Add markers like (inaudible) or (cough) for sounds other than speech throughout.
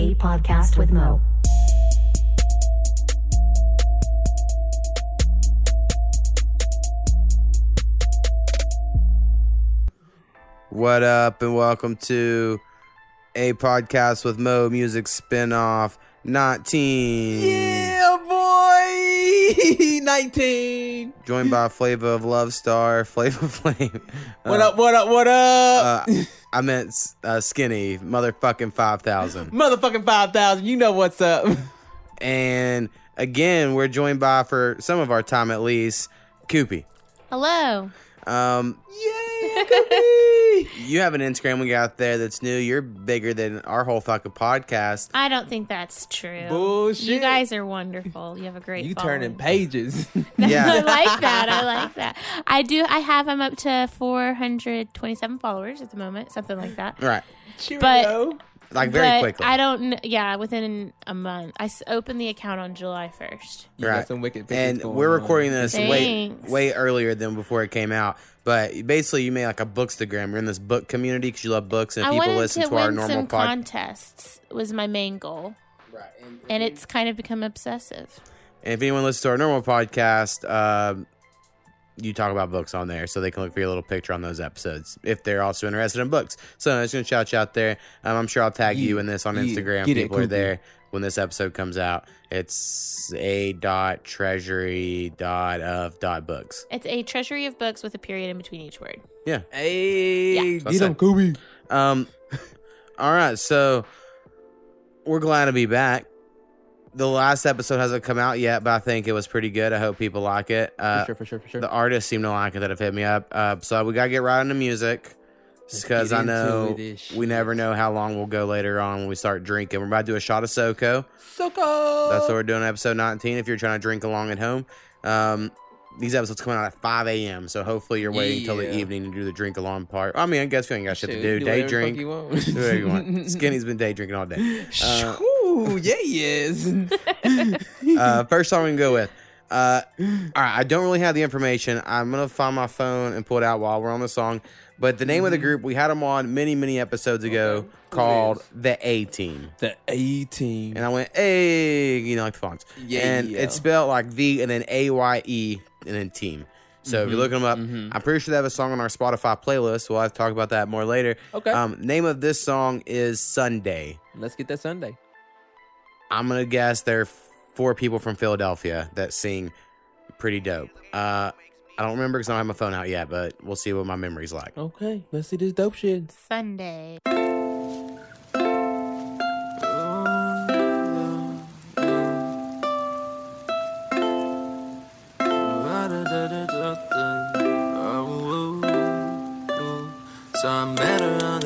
A podcast with Mo. What up, and welcome to a podcast with Mo Music spinoff 19. Yeah, boy! (laughs) 19. Joined by Flavor of Love Star, (laughs) Flavor Flame. What up, what up, what up? Uh, I meant uh, Skinny, motherfucking 5,000. (laughs) Motherfucking 5,000. You know what's up. and again, we're joined by, for some of our time at least, Koopy. Hello. Um, Yay, (laughs) you have an Instagram we got there that's new. You're bigger than our whole fucking podcast. I don't think that's true. Bullshit. You guys are wonderful. You have a great. You following. turning pages. (laughs) (laughs) yeah, I like that. I like that. I do. I have. I'm up to 427 followers at the moment, something like that. right. Cheerio. Like very but quickly. I don't. Yeah, within a month. I s- opened the account on July 1st. You Right. got some wicked pictures and going we're on. recording this way Thanks. way earlier than before it came out. But basically, you made like a bookstagram. You're in this book community because you love books, and I people wanted listen to to, our win normal some podcast. contests. Was my main goal, Right. And, and it's kind of become obsessive. and if anyone listens to our normal podcast, um, you talk about books on there, so they can look for your little picture on those episodes if they're also interested in books. So I'm just gonna shout you out there. Um, I'm sure I'll tag you in this on yeah, Instagram. get it, People are there when this episode comes out. It's a dot treasury dot of dot books. It's a treasury of books with a period in between each word. Yeah. Hey, Yeah. get What's him, up? Um, (laughs) all right, so we're glad to be back. The last episode hasn't come out yet, but I think it was pretty good. I hope people like it. Uh, For sure, for sure, for sure. The artists seem to like it that have hit me up. Uh, so we gotta get right into music, because I know we never know how long we'll go later on when we start drinking. We're about to do a shot of SoCo. Soko. That's what we're doing. Episode 19. If you're trying to drink along at home, um, these episodes coming out at 5 a.m. So hopefully you're waiting till the evening to do the drink along part. I mean, I guess we ain't got shit, to do. do Day whatever the fuck drink. You want. Do whatever you want. (laughs) Skinny's been day drinking all day. Uh, Ooh, yeah, he is. (laughs) Uh, first song we can go with. Uh, all right, I don't really have the information. I'm gonna find my phone and pull it out while we're on the song. But the name of the group we had them on many many episodes ago Okay. Called the Aye Team, the Aye Team. and I went A, you know like the fonts, Yeah, and yeah. it's spelled like V and then A Y E and then Team. So if you're looking them up, mhm. I'm pretty sure they have a song on our Spotify playlist. We'll have to talk about that more later. Okay. Um, name of this song is Sunday. Let's get that Sunday. I'm gonna guess there are four people from Philadelphia that sing pretty dope. Uh, I don't remember because I don't have my phone out yet, but we'll see what my memory's like. Okay, let's see this dope shit. Sunday.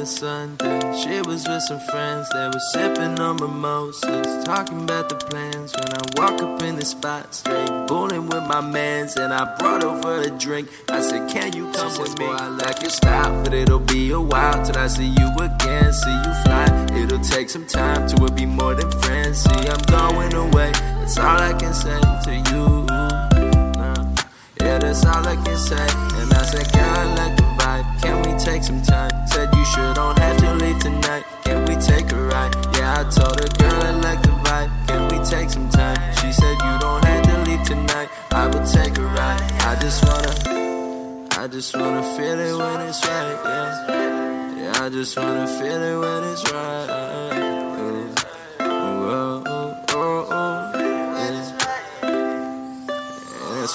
A Sunday. She was with some friends. They were sipping on mimosas, talking about the plans. When I walk up in the spot, straight bulling with my mans, and I brought over a drink. I said, Can you come with me? I like your style, but it'll be a while till I see you again. See you fly. It'll take some time till we'll be more than friends. See, I'm going away. That's all I can say to you. Nah. Yeah, that's all I can say. And I said, I like vibe. Can we take some time? Said you sure don't have to leave tonight. Can we take a ride? Yeah, I told her, girl, I like the vibe. Can we take some time? She said you don't have to leave tonight. I will take a ride. I just wanna, I just wanna feel it when it's right. Yeah, yeah, I just wanna feel it when it's right.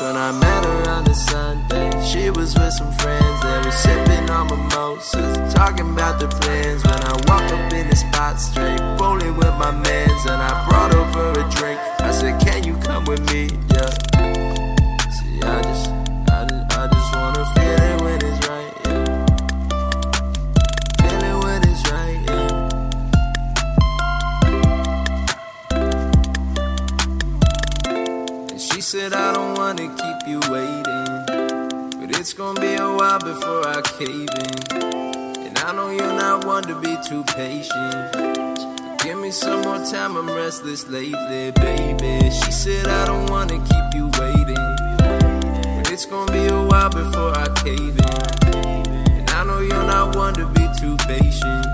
When I met her on the Sunday. She was with some friends, they were sipping on mimosas, talking about the plans. When I walk up in the spot straight, bowling with my mans, and I brought over a drink. I said, Can you come with me? Yeah. See, I just, I just, I just wanna feel it when it's right. Yeah. Feel it when it's right. Yeah. And she said, I don't you waiting. But it's gonna be a while before I cave in. And I know you're not one to be too patient. Give me some more time, I'm restless lately, baby. She said, I don't wanna keep you waiting. But it's gonna be a while before I cave in. And I know you're not one to be too patient.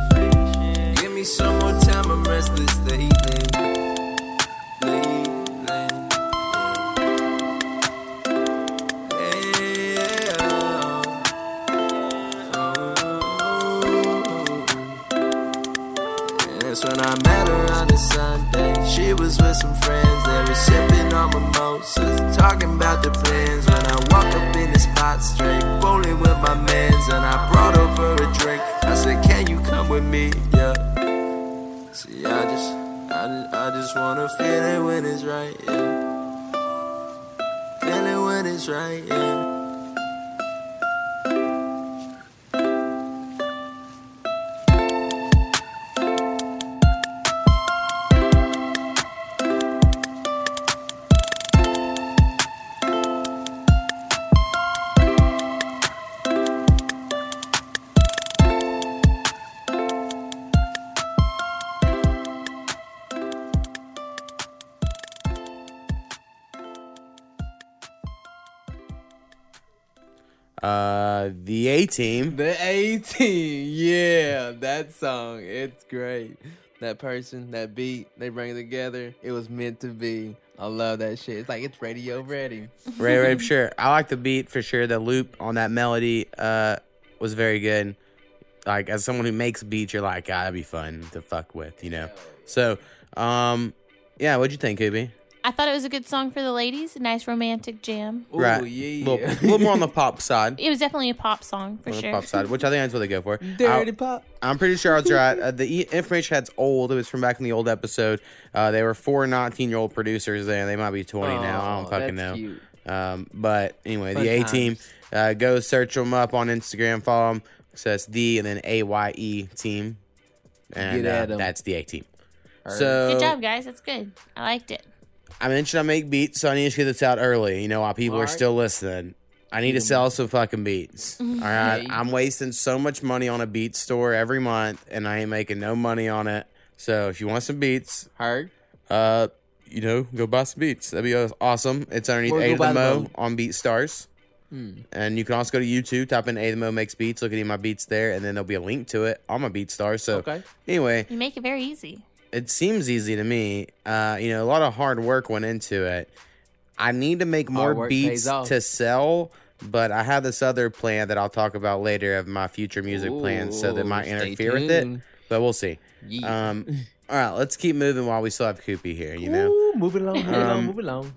Give me some more time, I'm restless. Lately. On talking about the plans. When I walk up in the spot straight, rolling with my mans, and I brought over a drink. I said, Can you come with me? Yeah. See, I just, I just, I just wanna feel it when it's right, yeah. Feel it when it's right, yeah. Uh, the Aye Team. The 18. Yeah, that song. It's great. That person, that beat, they bring it together. It was meant to be. I love that shit. It's like it's radio ready. (laughs) Ray Ray, sure. I like the beat for sure. The loop on that melody uh was very good. Like as someone who makes beats, you're like, ah, that'd be fun to fuck with, you know. So, um, yeah, what'd you think, Koopy? I thought it was a good song for the ladies. A nice romantic jam. Ooh, right, yeah. little, little more on the (laughs) pop side. It was definitely a pop song for On the sure. pop side, which I think that's what they go for. (laughs) Dirty I, pop. I'm pretty sure I was (laughs) right. Uh, the e- information had's old. It was from back in the old episode. Uh, they were four 19 year old producers there. They might be 20 now. I don't fucking that's know. cute. Um, but anyway, Fun the Aye Team, uh, go search them up on Instagram, follow them. So it's the and then A Y E team, and Get uh, at 'em. that's the Aye Team. Alright. So Good job, guys. That's good. I liked it. I mentioned I make beats, so I need to get this out early. You know, while people are still listening. I need to sell some fucking beats. (laughs) All right, Yeah. I'm wasting so much money on a beat store every month, and I ain't making no money on it. So if you want some beats, Heard? uh, you know, go buy some beats. That'd be awesome. It's underneath Or A go to buy the the Mo Mo. on BeatStars. And you can also go to YouTube, type in A to the Mo makes beats, look at any of my beats there, and then there'll be a link to it on my BeatStars. So Okay. anyway, You make it very easy. It seems easy to me. Uh, you know, a lot of hard work went into it. I need to make more beats to sell, but I have this other plan that I'll talk about later of my future music plans, so that might interfere with it. But we'll see. Yeah. Um, (laughs) all right, let's keep moving while we still have Koopy here. You know, Ooh, move it along, move it along, Um, move it along.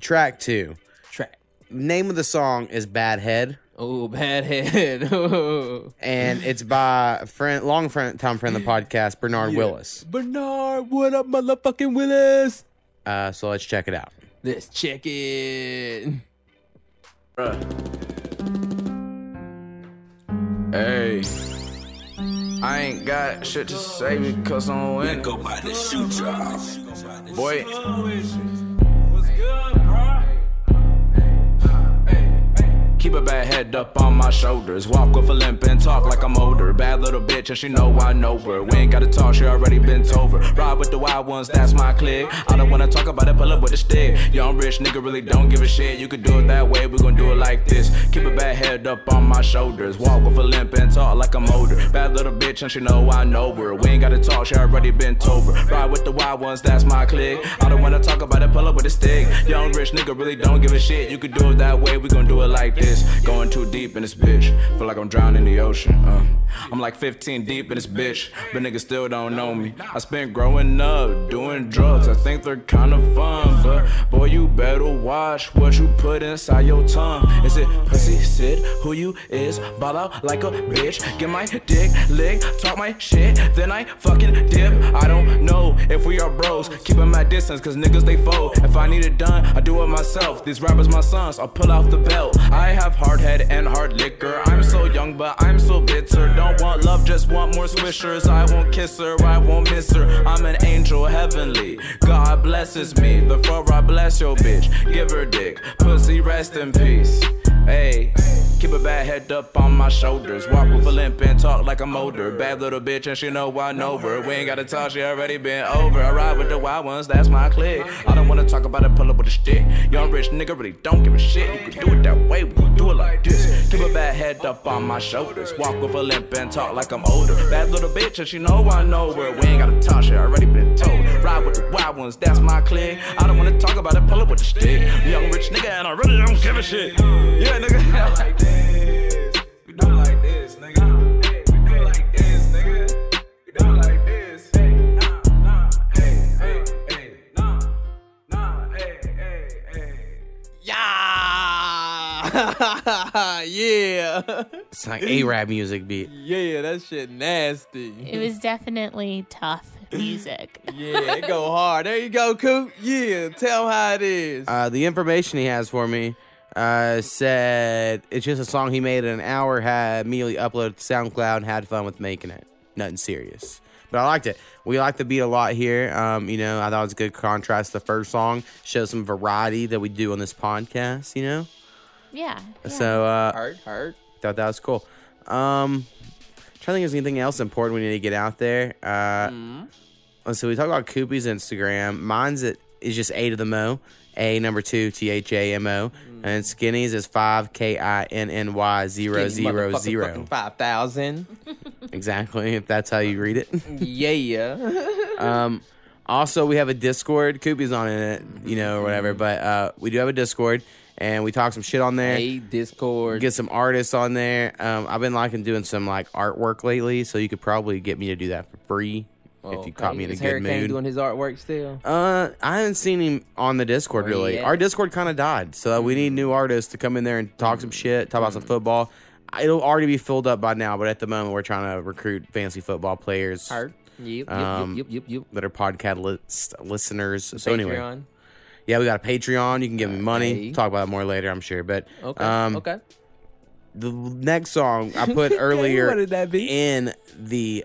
track two. Track. Name of the song is Bad Head. Oh, bad head. (laughs) Ooh. and it's by friend, long friend, time friend of the podcast, Bernard Willis. Bernard, what up, motherfucking Willis? Uh, so let's check it out. Let's check it. Hey, I ain't got shit to say because I'm winning. Go buy the shoe job. Boy, Keep a bad head up on my shoulders. Walk with a limp and talk like I'm older. Bad little bitch, and she know I know her. We ain't gotta talk, she already bent over. Ride with the wild ones, that's my clique. I don't wanna talk about it, pull up with a stick. Young rich nigga really don't give a shit. You could do it that way, we gon' do it like this. Keep a bad head up on my shoulders. Walk with a limp and talk like I'm older. Bad little bitch, and she know I know her. We ain't gotta talk, she already bent over. Ride with the wild ones, that's my clique. I don't wanna talk about it, pull up with a stick. Young rich nigga really don't give a shit. You could do it that way, we gon' do it like this. Going too deep in this bitch. Feel like I'm drowning in the ocean. Uh. I'm like 15 deep in this bitch, but niggas still don't know me. I spent growing up doing drugs. I think they're kind of fun, but boy, you better watch what you put inside your tongue. Is it pussy, sit, who you is? Ball out like a bitch. Get my dick lick, talk my shit, then I fucking dip. I don't know if we are bros. Keep 'em my distance, cause niggas they fold. If I need it done, I do it myself. These rappers my sons, I'll pull off the belt. I have hard head and hard liquor. I'm so young, but I'm so bitter. Don't want love, just want more swishers. I won't kiss her, I won't miss her. I'm an angel heavenly. God blesses me. Therefore, I bless your bitch. Give her dick. Pussy, rest in peace. Hey, keep a bad head up on my shoulders. Walk with a limp and talk like I'm older. Bad little bitch and she know I know her. We ain't gotta talk, she already been over. I ride with the wild ones, that's my clique. I don't wanna talk about it, pull up with a stick. Young rich nigga really don't give a shit. You can do it that way, we can do it like this. Keep a bad head up on my shoulders. Walk with a limp and talk like I'm older. Bad little bitch and she know I know her. We ain't gotta talk, she already been told. Ride with the wild ones, that's my clique. I don't wanna talk about it, pull up with a stick. Young rich nigga and I really don't give a shit. Yeah, nigga. (laughs) like this. We do like this, nigga. Hey, we do like this, nigga. We do like this. Hey, nah, nah, hey, hey, hey, nah, nah, hey, hey, hey. Yeah, (laughs) yeah, It's like A-Rap music beat. yeah. That shit nasty. It was definitely tough music. Yeah, it go hard. There you go, Coop. Yeah, tell 'em how it is. Uh, the information he has for me uh, said it's just a song he made in an hour, had immediately uploaded to SoundCloud, and had fun with making it. Nothing serious. But I liked it. We like the beat a lot here. Um, you know, I thought it was a good contrast to the first song. Shows some variety that we do on this podcast, you know? Yeah. yeah. So uh Hurt, hurt. thought that was cool. Um trying to think if there's anything else important we need to get out there. Uh so we talk about Koopy's Instagram. Mine's it is just A to the Mo. A number two T H A M O. And Skinny's is five K I N N Y zero zero zero. Five thousand. (laughs) Exactly, if that's how you read it. (laughs) Yeah. (laughs) Um, also, we have a Discord. Koopy's on in it, you know, or whatever. But uh, we do have a Discord, and we talk some shit on there. hey, Discord. Get some artists on there. Um, I've been liking doing some like artwork lately, so you could probably get me to do that for free if you caught me in a Is good Hurricane mood. doing his artwork still? Uh, I haven't seen him on the Discord Where he really. at? Our Discord kind of died, so we need new artists to come in there and talk some shit, talk about some football. It'll already be filled up by now, but at the moment we're trying to recruit fancy football players Hurt. Yep, yep, Um, yep, yep, yep, that are podcast list- listeners. yep. So anyway, Patreon. yeah, we got a Patreon. You can give me money. Hey. Talk about it more later, I'm sure. But Okay. um, okay. the next song I put (laughs) earlier what did that be? in the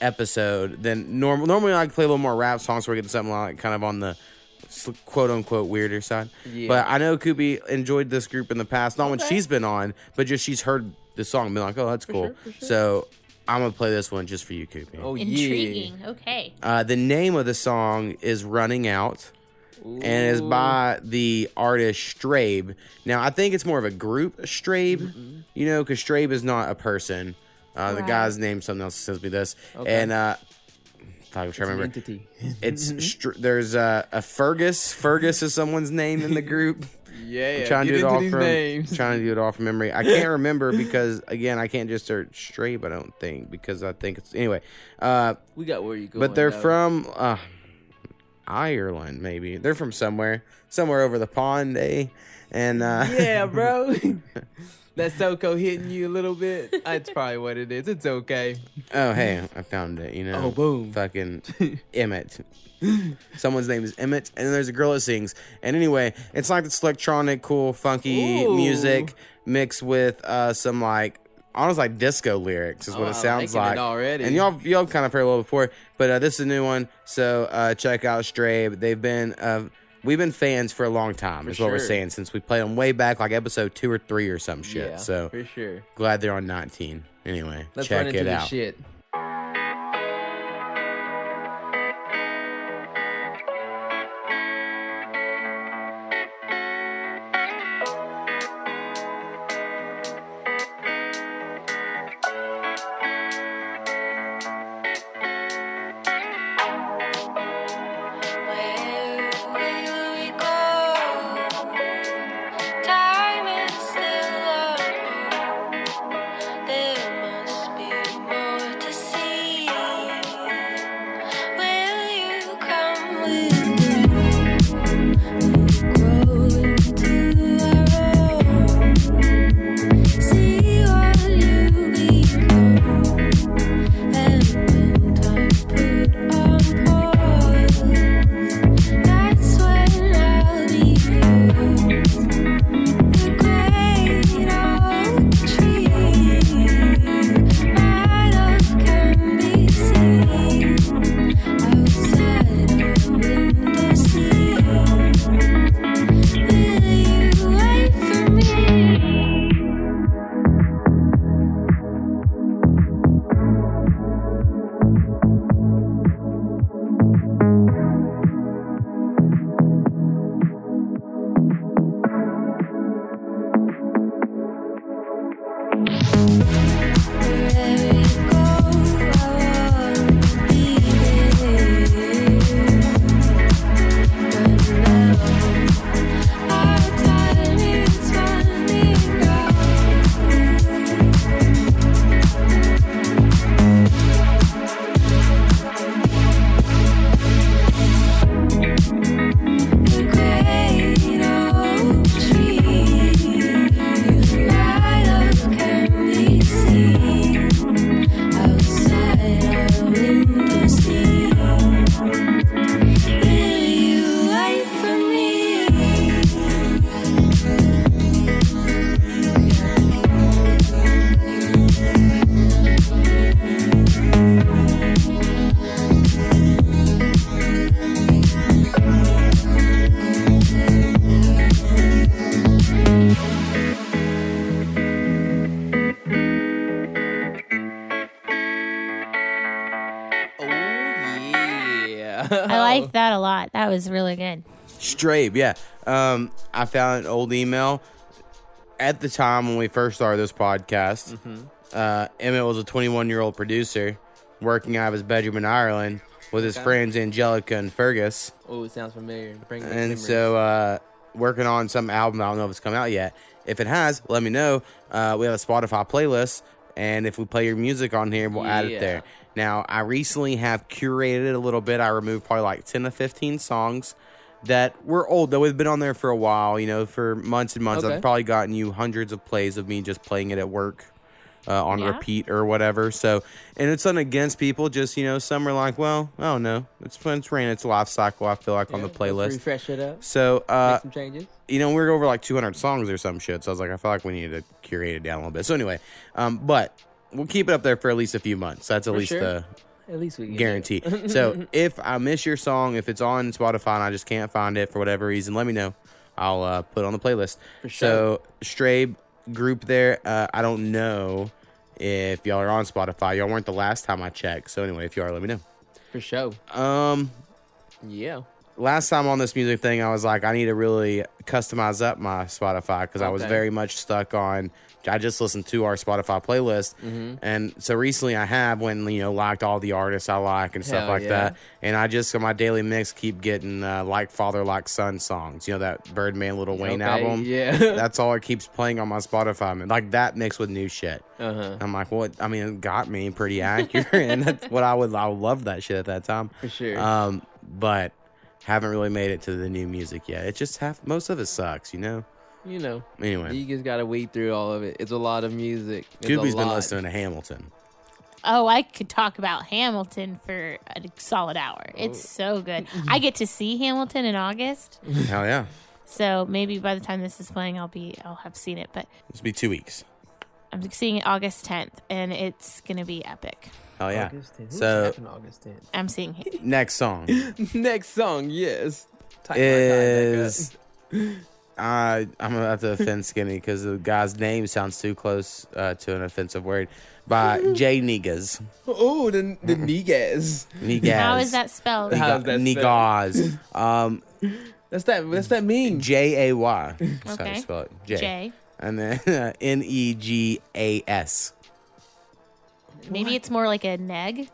episode than normal. Normally, I play a little more rap songs, so we get something like kind of on the quote unquote weirder side. Yeah. But I know Koopy enjoyed this group in the past, not when she's been on, but just she's heard the song and been like, oh, that's cool. sure, for sure. So I'm gonna play this one just for you, Koopy. Oh yeah. Intriguing. Okay. Uh, the name of the song is Running Out and is Ooh. by the artist Strabe. Now, I think it's more of a group, Strabe, you know, because Strabe is not a person. Uh, The guy's name, something else sends me this. Okay. And uh, I'm trying to remember. entity. (laughs) It's str- there's uh, a Fergus. Fergus is someone's name in the group. (laughs) Yeah. I'm trying to do it all from names. trying to do it all from memory. I can't remember because again, I can't just search Strabe. I don't think because I think it's anyway. Uh, We got where you go. but they're from uh, Ireland, maybe. They're from somewhere, somewhere over the pond, eh? And uh, Yeah, (laughs) bro. (laughs) that SoCo hitting you a little bit. That's probably what it is. It's okay. oh, hey, I found it. You know, Oh, boom. fucking (laughs) Emmett. Someone's name is Emmett, and then there's a girl that sings. And anyway, it's like this electronic, cool, funky Ooh. music mixed with uh, some like almost like disco lyrics is what Oh, it sounds liking it like. already. And y'all y'all kind of heard a little before, but uh, this is a new one. So uh, check out Strabe. They've been uh, we've been fans for a long time. For is what we're saying since we played them way back, like episode two or three or some shit. Yeah, so for sure. glad they're on 19. Anyway, Let's check run into it out. shit. Strabe, yeah. Um, I found an old email at the time when we first started this podcast. Mm-hmm. Uh, Emmett was a 21 year old producer working out of his bedroom in Ireland with his Okay. friends Angelica and Fergus. Oh, it sounds familiar. Bring and so uh, working on some album. I don't know if it's come out yet. If it has, let me know. Uh, we have a Spotify playlist, and if we play your music on here, we'll add it there. Now, I recently have curated it a little bit. I removed probably like ten to fifteen songs that were old, though. We've been on there for a while, you know, for months and months. Okay. I've probably gotten you hundreds of plays of me just playing it at work. Uh, on Yeah. repeat or whatever. So, and it's not against people. Just you know, some are like, well, oh no, it's it's ran its life cycle. I feel like on the Yeah, playlist. refresh it up. So, uh, Make some changes. you know, we are over like 200 songs or some shit. So I was like, I feel like we need to curate it down a little bit. So anyway, um, but we'll keep it up there for at least a few months. That's at For least sure. the At least we can guarantee. (laughs) so if I miss your song, if it's on Spotify and I just can't find it for whatever reason, let me know. I'll uh, put it on the playlist. For So Strabe group there. Uh, I don't know if y'all are on Spotify. Y'all weren't the last time I checked. So anyway, if you are, let me know. for sure. Um, Yeah. last time on this music thing, I was like, I need to really customize up my Spotify because I was very much stuck on. I just listened to our Spotify playlist, Mm-hmm. and so recently I have when you know liked all the artists I like and stuff Hell like yeah. that, and I just on my daily mix keep getting uh, like father like son songs. You know that Birdman Lil Wayne Okay, album. Yeah. (laughs) (laughs) That's all it keeps playing on my Spotify, man. Like that mixed with new shit. uh huh. I'm like, what? I mean, it got me pretty accurate, (laughs) and that's what I would. I would love that shit at that time. For sure. Um, but haven't really made it to the new music yet. It just half most of it sucks, you know. You know, Anyway, you just gotta weed through all of it. It's a lot of music. It's a Koopy's been listening to Hamilton. Oh, I could talk about Hamilton for a solid hour. It's oh. so good. (laughs) I get to see Hamilton in August, Hell yeah, so maybe by the time this is playing, I'll be I'll have seen it. But this will be two weeks. I'm seeing it August 10th, and it's gonna be epic. Oh yeah. August 10th. Who's So- August 10th? I'm seeing it. (laughs) Next song (laughs) Next song, yes. Time is. I I'm gonna have to offend Skinny because the guy's name sounds too close uh, to an offensive word. By Jay Negas. Oh, the the niggas. Negas. How is that spelled? How's that Negas. Um, That's that. What's that mean? J A Y. That's how you Okay. spell it. J. J. And then N E G A S. Maybe it's more like a neg.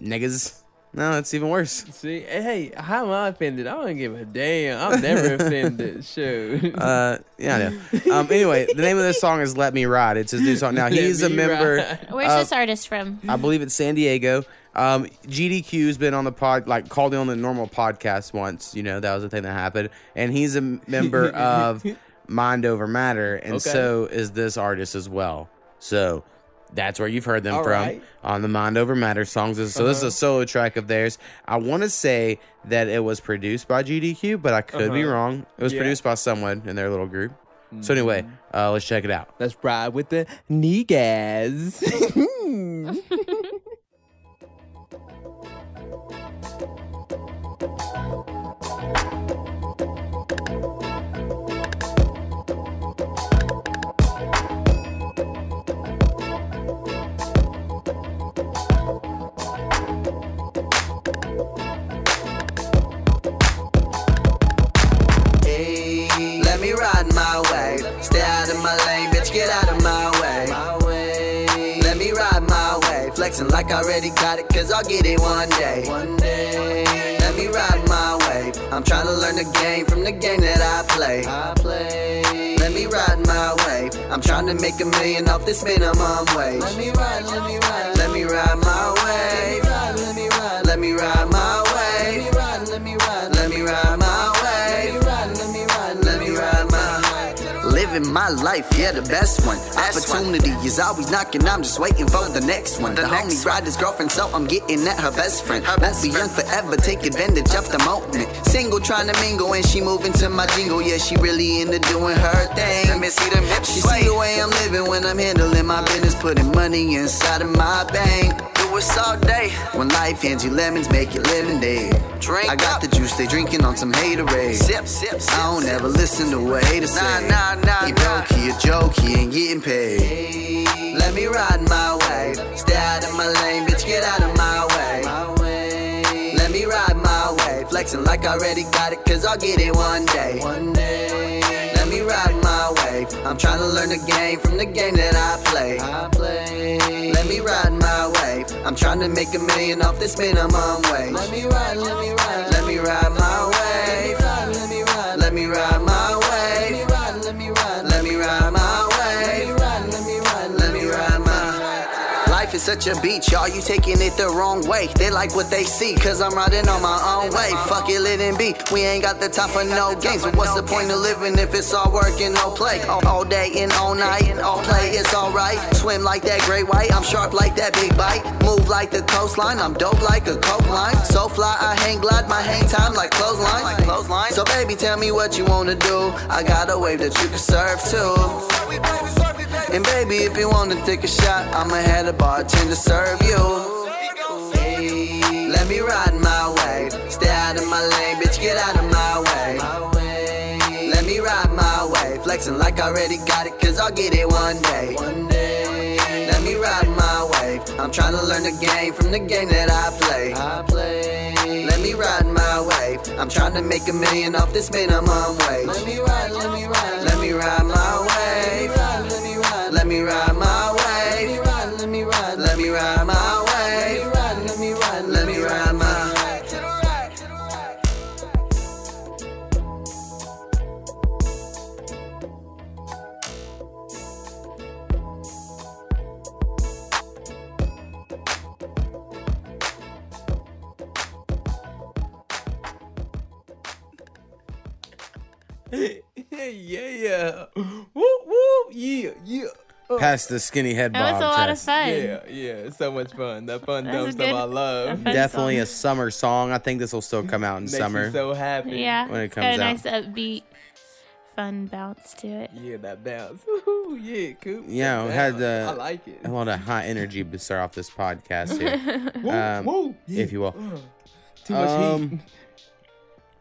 Niggas. No, it's even worse. See, hey, how am I offended? I don't give a damn. I'm never offended. (laughs) Shoot. Uh, yeah, I know. Um, anyway, the name of this song is "Let Me Ride." It's his new song. Now (laughs) Let he's a Me member. Ride. Where's Uh, this artist from? I believe it's San Diego. Um, GDQ's been on the pod, like called in on the normal podcast once. You know that was the thing that happened, and he's a member (laughs) of Mind Over Matter, and Okay. so is this artist as well. So that's where you've heard them All from right. on the Mind Over Matter songs. So this is a solo track of theirs. I want to say that it was produced by GDQ, but I could be Uh-huh. wrong. It was Yeah. produced by someone in their little group. So anyway, uh, let's check it out. Let's ride with the niggas. (laughs) (laughs) like I already got it, cause I'll get it one day. One day. Let me ride my way. I'm trying to learn the game from the game that I play. I play. Let me ride my way. I'm trying to make a million off this minimum wage. Let me ride, let me ride. Let me ride my way. Let me ride, let me ride my way. Living my life, yeah, the best one. Opportunity is always knocking, I'm just waiting for the next one. The, homie ride his girlfriend, so I'm getting at her best friend. Won't be young forever, take advantage of the moment. Single trying to mingle, and she moving to my jingle. Yeah, she really into doing her thing. Let me see them hips. She see the way I'm living when I'm handling my business, putting money inside of my bank. Do it all day. When life hands you lemons, make it lemonade. Drink. I got the juice, they drinking on some haterade. Sip, sip, sip. I don't ever listen to what haters say. Nah, nah, nah, he broke, he a joke, he ain't getting paid. Let me ride my way. Stay out of my lane, bitch, get out of my way. Let me ride my way. Flexing like I already got it, cause I'll get it one day. One day. Let me ride my wave. I'm trying to learn the game from the game that I play. I play. Let me ride my wave. I'm trying to make a million off this minimum wage. Let me ride, let me ride, let me ride my wave. Let me ride, let me ride my such a beach, y'all. You taking it the wrong way. They like what they see, cause I'm riding on my own way. Fuck it, let it be. We ain't got the time for no games. But what's the point of living if it's all work and no play? All, all day and all night, all play, it's alright. Swim like that great white, I'm sharp like that big bite. Move like the coastline, I'm dope like a coke line. So fly, I hang glide, my hang time like clothesline. So baby, tell me what you wanna do. I got a wave that you can surf too. And baby, if you wanna take a shot, I'ma have a bartender serve you. Let me ride my wave. Stay out of my lane, bitch, get out of my way. Let me ride my wave. Flexing like I already got it, cause I'll get it one day. Let me ride my wave. I'm trying to learn the game from the game that I play. I play. Let me ride my wave. I'm trying to make a million off this minimum wage. Let me ride, let me ride, let me ride my wave. Let me ride, let me ride my wave. Let me ride, let me ride my wave. Let me ride, let me ride my (laughs) yeah, yeah. Woo, woo, yeah, yeah. Past the skinny head bob. That was a lot of fun. Yeah, yeah, so much fun. That fun That dumb was stuff good- I a love. fun Definitely song. a summer song. I think this will still come out in Makes summer. me so happy. Yeah, when it it's got a comes nice upbeat, fun bounce to it. Yeah, that bounce. (laughs) Woo, yeah, cool. Yeah, That we had the- I like it. a lot of high energy to start off this podcast here, (laughs) Woo, um, woo, yeah. if you will. Uh, Too much Um, heat.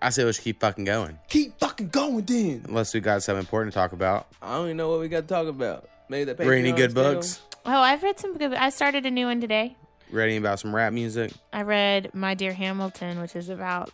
I say let's keep fucking going. Keep fucking going then. Unless we got something important to talk about. I don't even know what we got to talk about. Maybe that Read any good books? Oh, I've read some good. I started a new one today. Reading about some rap music. I read My Dear Hamilton, which is about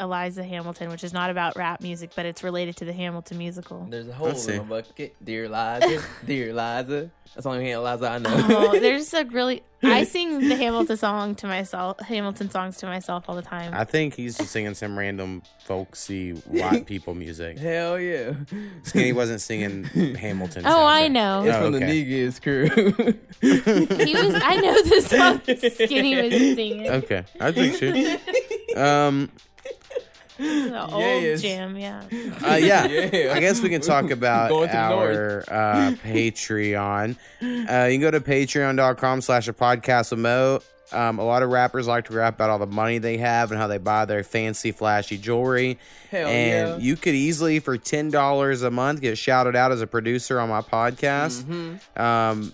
Eliza Hamilton, which is not about rap music, but it's related to the Hamilton musical. There's a hole Let's in my bucket. Dear Liza. Dear Liza. That's the only Liza I know. Oh, (laughs) there's a really. I sing the Hamilton song to myself, Hamilton songs to myself all the time. I think he's just singing some random folksy white (laughs) people music. Hell yeah. Skinny wasn't singing (laughs) Hamilton. oh, I know. It's Oh, from the okay. Negas crew. He was. I know the song Skinny was singing. Okay, I think so. Um, The old Yes. jam, yeah. uh, yeah. (laughs) Yeah. I guess we can talk about Going to the our uh, Patreon. Uh, you can go to patreon.com slash a podcast with Mo. Um, a lot of rappers like to rap about all the money they have and how they buy their fancy, flashy jewelry. Hell and yeah. you could easily, for ten dollars a month, get shouted out as a producer on my podcast. Mm-hmm. Um,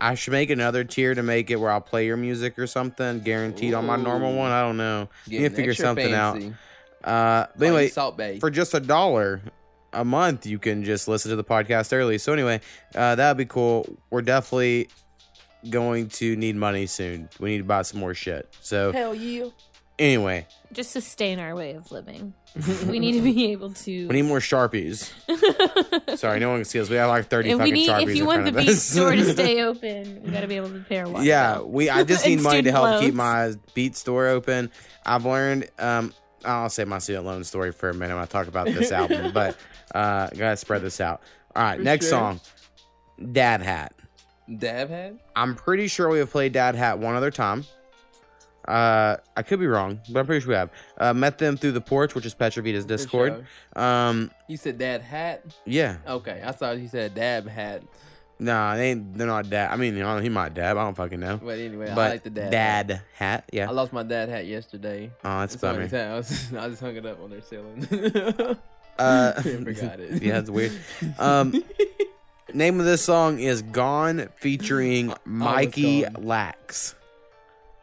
I should make another tier to make it where I'll play your music or something, guaranteed on my normal one. I don't know. You Getting can figure something fancy. out. Uh, but Call anyway, Salt Bae. for just a dollar a month, you can just listen to the podcast early. So anyway, uh, that'd be cool. We're definitely going to need money soon. We need to buy some more shit. So Hell yeah. Anyway, Just sustain our way of living. we need to be able to. (laughs) we need more sharpies. (laughs) Sorry, no one can see us. We have like thirty and we fucking need, sharpies if you in want front the of beat store to stay (laughs) open, we got to be able to pay our water. yeah, we. I just need money to student help keep my beat store open. I've learned. Um, I'll say my student loan story for a minute when I talk about this album, but uh, gotta spread this out. All right, For next sure. song, Dad Hat. Dad hat? I'm pretty sure we have played Dad Hat one other time. Uh, I could be wrong, but I'm pretty sure we have. Uh, met them through the porch, which is Petravita's Discord. Um, You said dad hat? yeah, Okay, I thought you said dab hat. nah, they ain't, they're not dad. I mean, you know, he might dab. I don't fucking know. But anyway, but I like the dad. dad hat, yeah. I lost my dad hat yesterday. Oh, that's It's funny bummer. (laughs) I, was- I just hung it up on their ceiling. (laughs) Uh, (laughs) Forgot it. yeah, that's weird. Um, name of this song is "Gone" featuring Mikey Gone. Lax.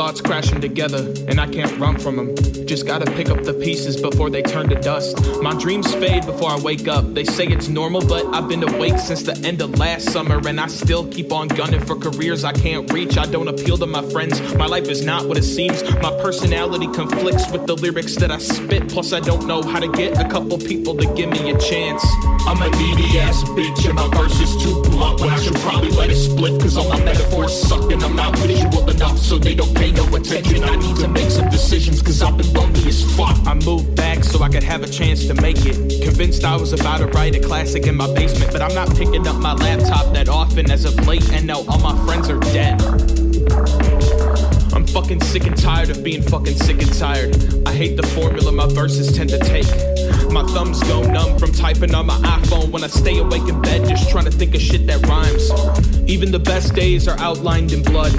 thoughts crashing together, and I can't run from them. Just gotta pick up the pieces before they turn to dust. My dreams fade before I wake up. They say it's normal, but I've been awake since the end of last summer, and I still keep on gunning for careers I can't reach. I don't appeal to my friends. My life is not what it seems. My personality conflicts with the lyrics that I spit. Plus, I don't know how to get a couple people to give me a chance. I'm a needy ass bitch, and my verse is too blunt. When I should probably let it split, cause all my metaphors suck, and I'm not visual enough, so they don't pay no attention. I need to make some decisions, cause I've been lonely as fuck. I moved back so I could have a chance to make it. Convinced I was about to write a classic in my basement, but I'm not picking up my laptop that often as of late, and now all my friends are dead. I'm fucking sick and tired of being fucking sick and tired. I hate the formula my verses tend to take. My thumbs go numb from typing on my iPhone when I stay awake in bed just trying to think of shit that rhymes. Even the best days are outlined in blood.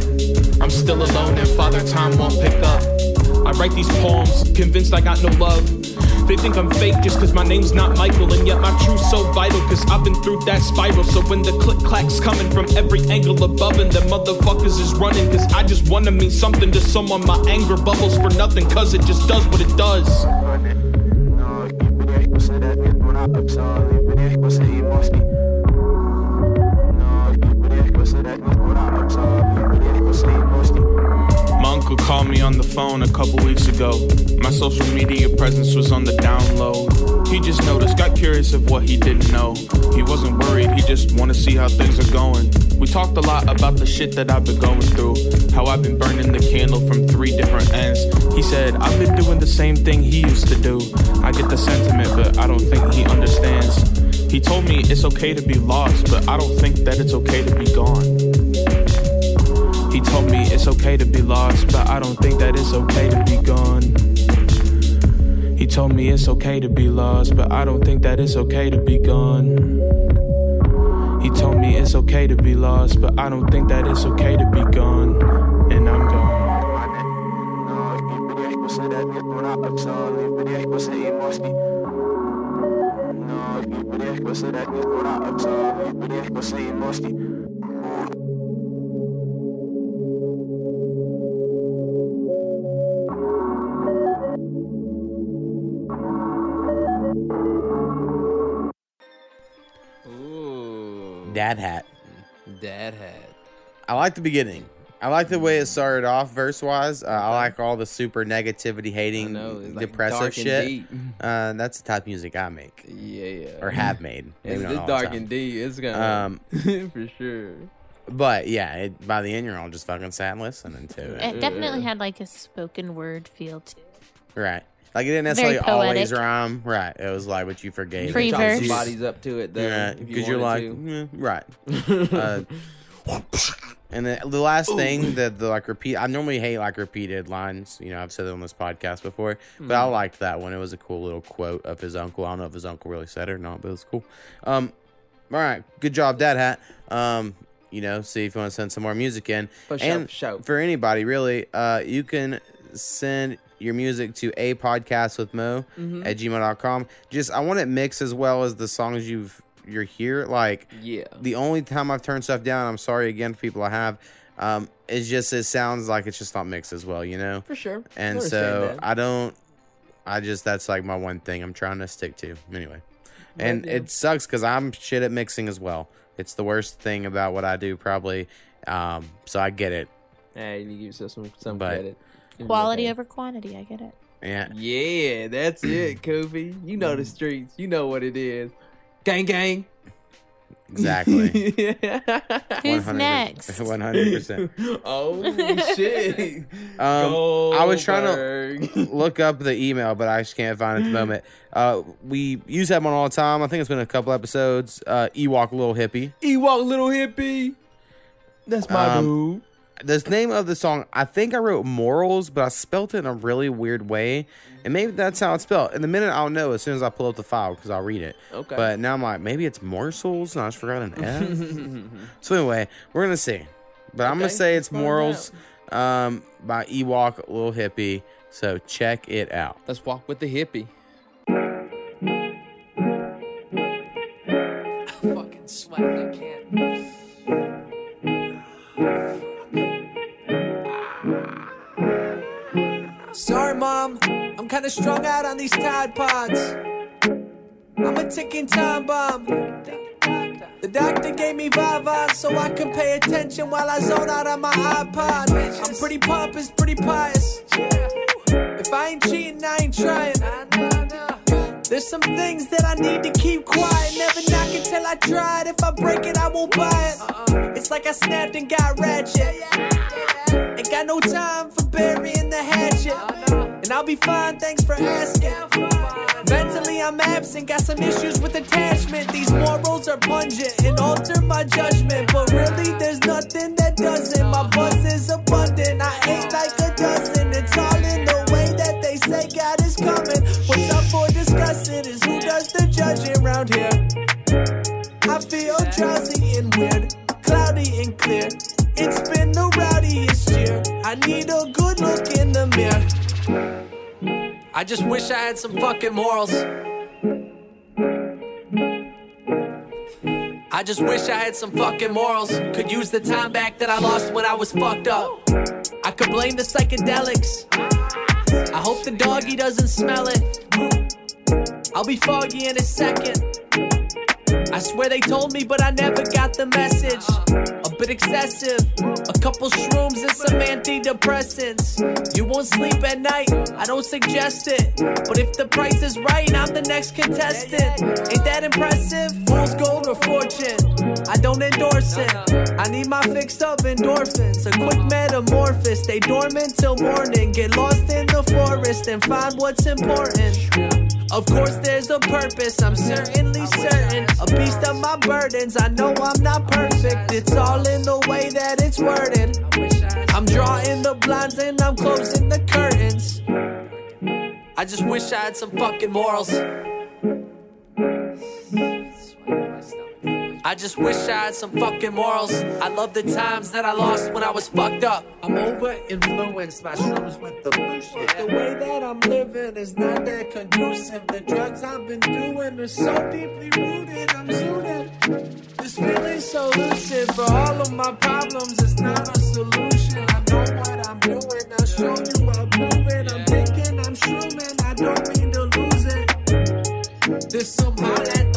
I'm still alone and Father Time won't pick up. I write these poems, convinced I got no love. They think I'm fake just cause my name's not Michael, and yet my truth's so vital cause I've been through that spiral. So when the click clacks coming from every angle above, and the motherfuckers is running cause I just wanna mean something to someone, my anger bubbles for nothing cause it just does what it does. My uncle called me on the phone a couple weeks ago. My social media presence was on the down low. He just noticed, got curious of what he didn't know. He wasn't worried, he just wanna see how things are going. We talked a lot about the shit that I've been going through, how I've been burning the candle from three different ends. He said, I've been doing the same thing he used to do. I get the sentiment, but I don't think he understands. He told me it's okay to be lost, but I don't think that it's okay to be gone. He told me it's okay to be lost, but I don't think that it's okay to be gone. He told me it's okay to be lost, but I don't think that it's okay to be gone. He told me it's okay to be lost, but I don't think that it's okay to be gone. And I'm gone. Dad hat. Dad hat. I like the beginning. I like the way it started off verse wise. Uh, I like all the super negativity, I hating, know. It's like depressive dark and shit. deep. Uh, that's the type of music I make Yeah, yeah. or have made. (laughs) It's, it's dark time. and deep. It's gonna Um, (laughs) for sure. But yeah, it, by the end you're all just fucking sat listening to it. It definitely had like a spoken word feel to it. Right. Like it didn't necessarily always rhyme. Right. It was like what you forgave. Free Chop verse. some bodies up to it though. Yeah, if you because you're like, wanted "Mm, right. (laughs) uh, and the, the last thing that the like repeat, I normally hate like repeated lines. You know, I've said it on this podcast before, but I liked that one. It was a cool little quote of his uncle. I don't know if his uncle really said it or not, but it was cool. Um, all right, good job, Dad Hat. Um, you know, see if you want to send some more music in, For and for sure. for anybody really, uh, you can send your music to a podcast with mo Mm-hmm. at gmail.com just i want it mixed as well as the songs you've you're here like Yeah. the only time I've turned stuff down, I'm sorry again for people I have, um, it's just it sounds like it's just not mixed as well, you know? For sure. And so. I don't I just that's like my one thing I'm trying to stick to. Anyway. And yeah. it sucks because I'm shit at mixing as well. It's the worst thing about what I do probably. Um, so I get it. Hey, you give yourself some some But- credit. Give me Quality over quantity. I get it. Yeah. Yeah, that's it, (clears throat) Kofi. You know the streets. You know what it is. Gang, gang. Exactly. (laughs) Who's 100 next? (laughs) 100%. (laughs) oh shit. Um, I was trying to look up the email, but I just can't find it at the moment. (gasps) Uh, we use that one all the time. I think it's been a couple episodes. Uh, Ewok Little Hippie. Ewok little hippie. That's my Um, dude this name of the song, I think I wrote morals, but I spelt it in a really weird way. And maybe that's how it's spelled. In the minute, I'll know as soon as I pull up the file because I'll read it. Okay. But now I'm like, maybe it's morsels, and I just forgot an F. (laughs) so anyway, we're going to see. But okay, I'm going to say it's morals um, by Ewok, Little Hippie. So check it out. Let's walk with the hippie. I fucking sweat. I can't. (sighs) (sighs) (sighs) kinda strung out on these Tide Pods. I'm a ticking time bomb. The doctor gave me Vava so I can pay attention while I zone out on my iPod. I'm pretty pompous, pretty pious. If I ain't cheating, I ain't trying. There's some things that I need to keep quiet. Never knock it till I try it. If I break it, I won't buy it. Uh-uh. It's like I snapped and got ratchet. Ain't got no time for burying the hatchet. Uh-huh. And I'll be fine, thanks for asking. Mentally, I'm absent, got some issues with attachment. These morals are pungent and alter my judgment. But really, there's nothing that doesn't. My buzz is abundant, I ate like a dozen. It's all in the way that they say God is coming. Who does the judging here. I feel drowsy and weird, cloudy and clear. It's been the rowdiest year. I need a good look in the mirror. I just wish I had some fucking morals. I just wish I had some fucking morals. Could use the time back that I lost when I was fucked up. I could blame the psychedelics. I hope the doggy doesn't smell it. I'll be foggy in a second. I swear they told me, but I never got the message. A bit excessive. A couple shrooms and some antidepressants. You won't sleep at night, I don't suggest it. But if the price is right, I'm the next contestant. Ain't that impressive? Fool's gold or fortune? I don't endorse it. I need my fix of endorphins. A quick metamorphosis. Stay dormant till morning. Get lost in the forest and find what's important. Of course, there's a purpose, I'm certainly certain. A beast of my burdens, I know I'm not perfect. It's all in the way that it's worded. I'm drawing the blinds and I'm closing the curtains. I just wish I had some fucking morals. I just wish I had some fucking morals. I love the times that I lost when I was fucked up. I'm over influenced by shrooms with the bullshit. The way that I'm living is not that conducive. The drugs I've been doing are so deeply rooted. I'm zooted. This feeling's so lucid. For all of my problems, it's not a solution. I know what I'm doing. I'll show you. I'll prove. I'm thinking I'm shrooming. I don't mean to lose it. There's some hot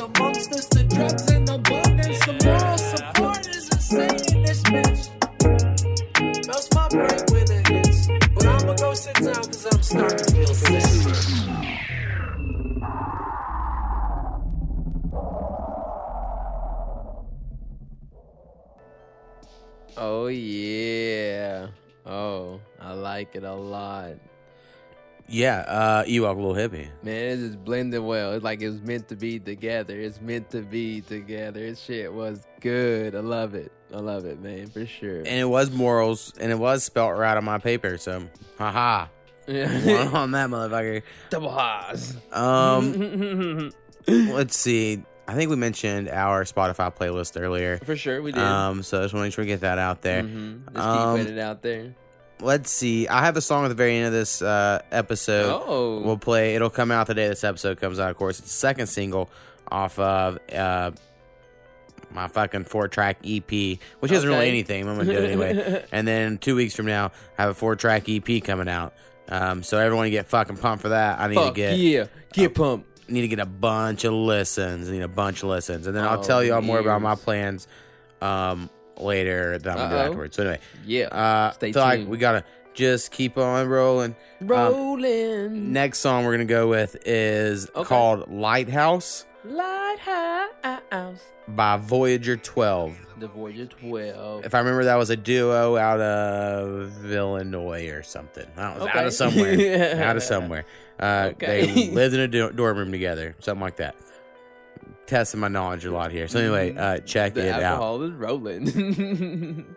amongst us. The drugs. The moral support is insane in this bitch. My brain it hits. But I'ma go sit down cause I'm starting to feel sick. Oh yeah. Oh, I like it a lot. Yeah, uh, Ewok a Little Hippie. Man, it just blended well. It's like it was meant to be together. It's meant to be together. This shit was good. I love it. I love it, man, for sure. And it was morals, and it was spelt right on my paper, so haha. (laughs) One on that motherfucker. Double highs. Um, (laughs) let's see. I think we mentioned our Spotify playlist earlier. For sure, we did. Um, so I just want to make sure we get that out there. Mhm. Just Um, keep it out there. Let's see. I have a song at the very end of this uh, episode. Oh. We'll play. It'll come out the day this episode comes out. Of course, it's the second single off of uh, my fucking four track EP, which isn't really anything. I'm gonna do it anyway. (laughs) and then two weeks from now, I have a four track EP coming out. Um, so everyone get fucking pumped for that. I need Fuck to get yeah. Get pumped. need to get a bunch of listens. I Need a bunch of listens, and then I'll Oh, tell y'all more about my plans um, later that I'm gonna do Uh-oh. afterwards. So anyway, Yeah. uh, Stay feel like tuned. we gotta just keep on rolling. Um, Rolling. next song we're gonna go with is Okay. called "Lighthouse" Lighthouse. by Voyager 12. The Voyager 12. If I remember, that was a duo out of Illinois or something. I don't out Okay. of somewhere. (laughs) out of somewhere. Uh, Okay. They (laughs) lived in a do- dorm room together, something like that. Testing my knowledge a lot here. So anyway, uh, check The it out. alcohol is rolling. (laughs)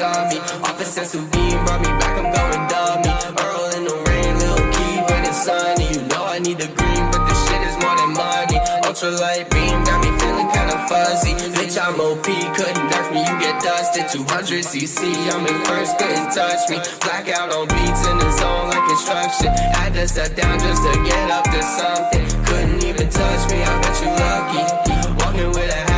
settle down my tummy. Off a sense of being brought me back. I'm going dummy. Earl in the rain, little key when it's sunny. You know I need the green, but the shit is more than money. Ultralight beam got me feeling kinda fuzzy. Bitch, I'm OP, couldn't nerf me. You get dusted. 200 cc, I'm in first, couldn't touch me. Blackout on beats in the zone like instruction. Had to sit down just to get up to something. Couldn't even touch me, I bet you lucky. Walking with a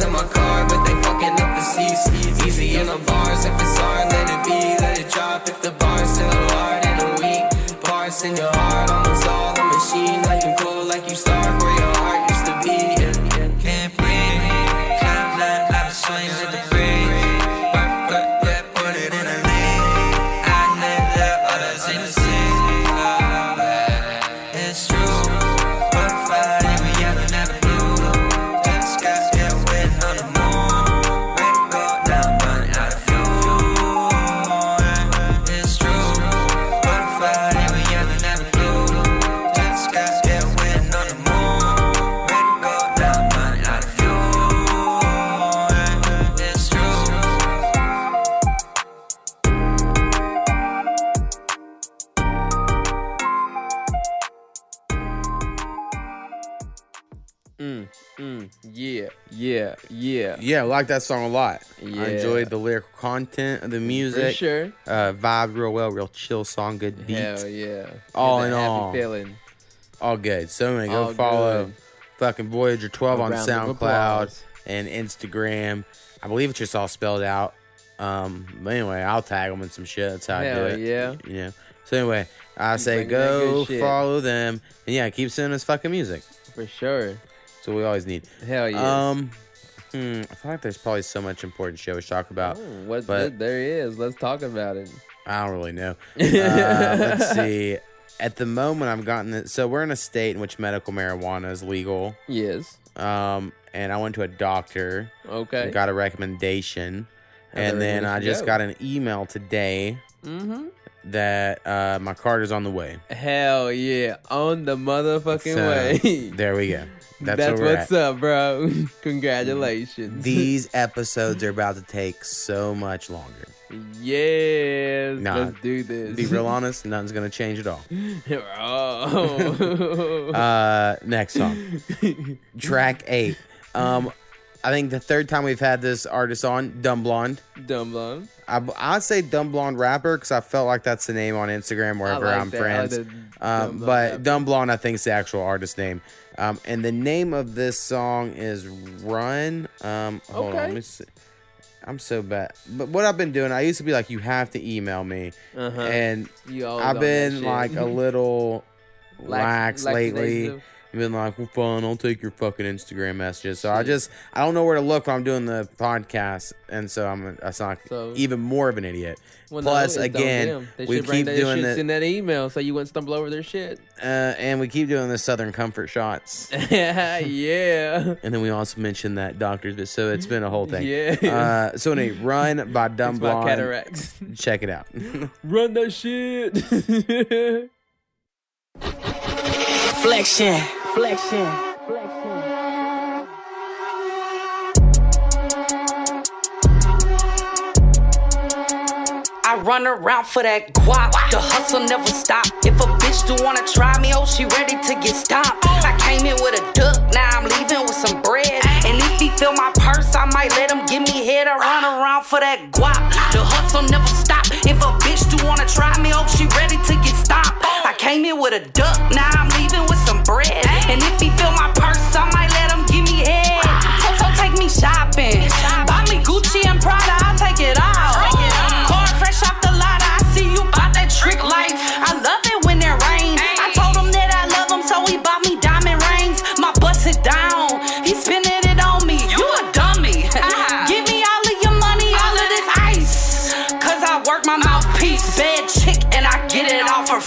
I in my car, but they fucking up the seats. Easy in the bars, if it's hard, let it be, let it drop. If the bar's still hard and a weak parts in your heart, like that song a lot. Yeah. I enjoyed the lyrical content of the music. For sure. Uh, vibe real well, real chill song, good beat. Hell yeah. All in all. feeling. All good. So anyway, go All follow good. fucking Voyager 12 A on SoundCloud and Instagram. I believe it's just all spelled out. Um, but anyway, I'll tag them in some shit. That's how I do it. yeah. You know. So anyway, I say go shit. follow them and yeah, keep sending us fucking music. For sure. That's what we always need. Hell yeah. Um, hmm, I feel like there's probably so much important shit we should talk about. Oh, what but- there is. Let's talk about it. I don't really know. (laughs) Uh, let's see. At the moment, I've gotten it. So we're in a state in which medical marijuana is legal. Yes. Um, and I went to a doctor. Okay. got a recommendation, How'd and then I just go? got an email today Mm-hmm. that uh, my card is on the way. Hell yeah. On the motherfucking So, way. (laughs) there we go. That's, That's, what's at. up, bro. (laughs) Congratulations. These episodes are about to take so much longer. yes. Nah, Let's do this. Be real (laughs) honest, nothing's gonna change at all. oh. Uh, next song, (laughs) track eight. Um, I think the third time we've had this artist on, Dumb Blonde. Dumb blonde. I I'd say Dumb Blonde rapper because I felt like that's the name on Instagram wherever like I'm that. I like friends. Dumb Um, but. Dumb Blonde, I think, is the actual artist name. Um, and the name of this song is Run. Um, hold on, Okay. let me see. I'm so bad. But what I've been doing, I used to be like, you have to email me, Uh-huh. and You I've been like a (laughs) little lax, Lax- lately. I've been like, well, fine, I'll take your fucking Instagram messages. So I just, I don't know where to look when I'm doing the podcast, and so I'm, I sound like So- even more of an idiot. Well, no, Plus, it's dumb again, them. they we keep that doing shit it, in that email so you wouldn't stumble over their shit. uh, and we keep doing the Southern Comfort shots. (laughs) yeah. And then we also mentioned that doctors, but so it's been a whole thing. Yeah. Uh, so anyway, Run (laughs) by Dumb It's Blonde. cataracts. Check it out. (laughs) Run that shit. Flexion, flexion. I run around for that guap. The hustle never stop. If a bitch do wanna try me, oh, she ready to get stomped. I came in with a duck, now I'm leaving with some bread. And if he feel my purse, I might let him give me head. I run around for that guap. The hustle never stop. If a bitch do wanna try me, oh, she ready to get stomped. I came in with a duck, now I'm leaving with some bread. And if he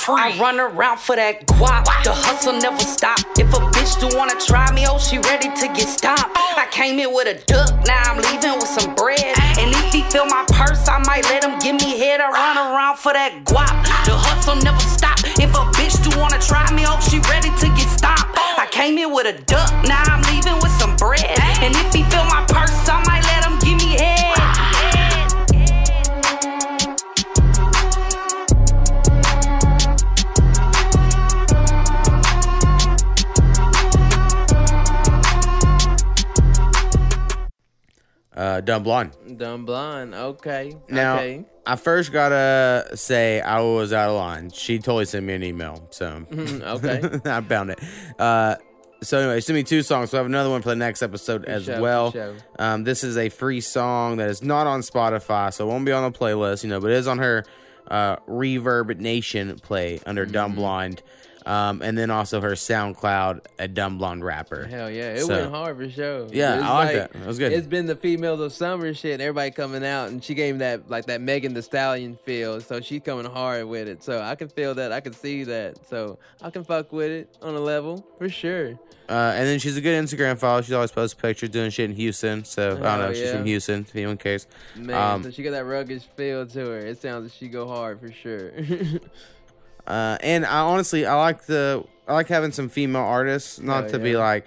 free. I run around for that guap. The hustle never stop. If a bitch do wanna try me, oh, she ready to get stomped. I came in with a duck, now I'm leaving with some bread. And if he feel my purse, I might let him give me head. I run around for that guap. The hustle never stop. If a bitch do wanna try me, oh, she ready to get stomped. I came in with a duck, now I'm leaving with some bread. And if he Uh, Dumb Blonde. Dumb blonde. Okay. Now, okay. I first gotta say I was out of line. She totally sent me an email, so (laughs) Mhm, okay. (laughs) I found it. Uh, so anyway, sent me two songs. So I have another one for the next episode as for well. Um, this is a free song that is not on Spotify, so it won't be on the playlist, you know, but it is on her uh, ReverbNation play under Dumb Mm-hmm. Blonde. Um, and then also her SoundCloud a Dumb Blonde Rapper. Hell yeah, it So- went hard for sure. Yeah, I like that. That was good. It's been the females of summer shit. Everybody coming out, and she gave me that like that Megan Thee Stallion feel. So she's coming hard with it. So I can feel that. I can see that. So I can fuck with it on a level for sure. Uh, and then she's a good Instagram follow. She's always posts pictures doing shit in Houston. So I don't know. She's yeah. from Houston, if anyone cares. Man, Um, so she got that rugged feel to her. It sounds like she go hard for sure. (laughs) Uh, and I honestly, I like the, I like having some female artists. Not to be like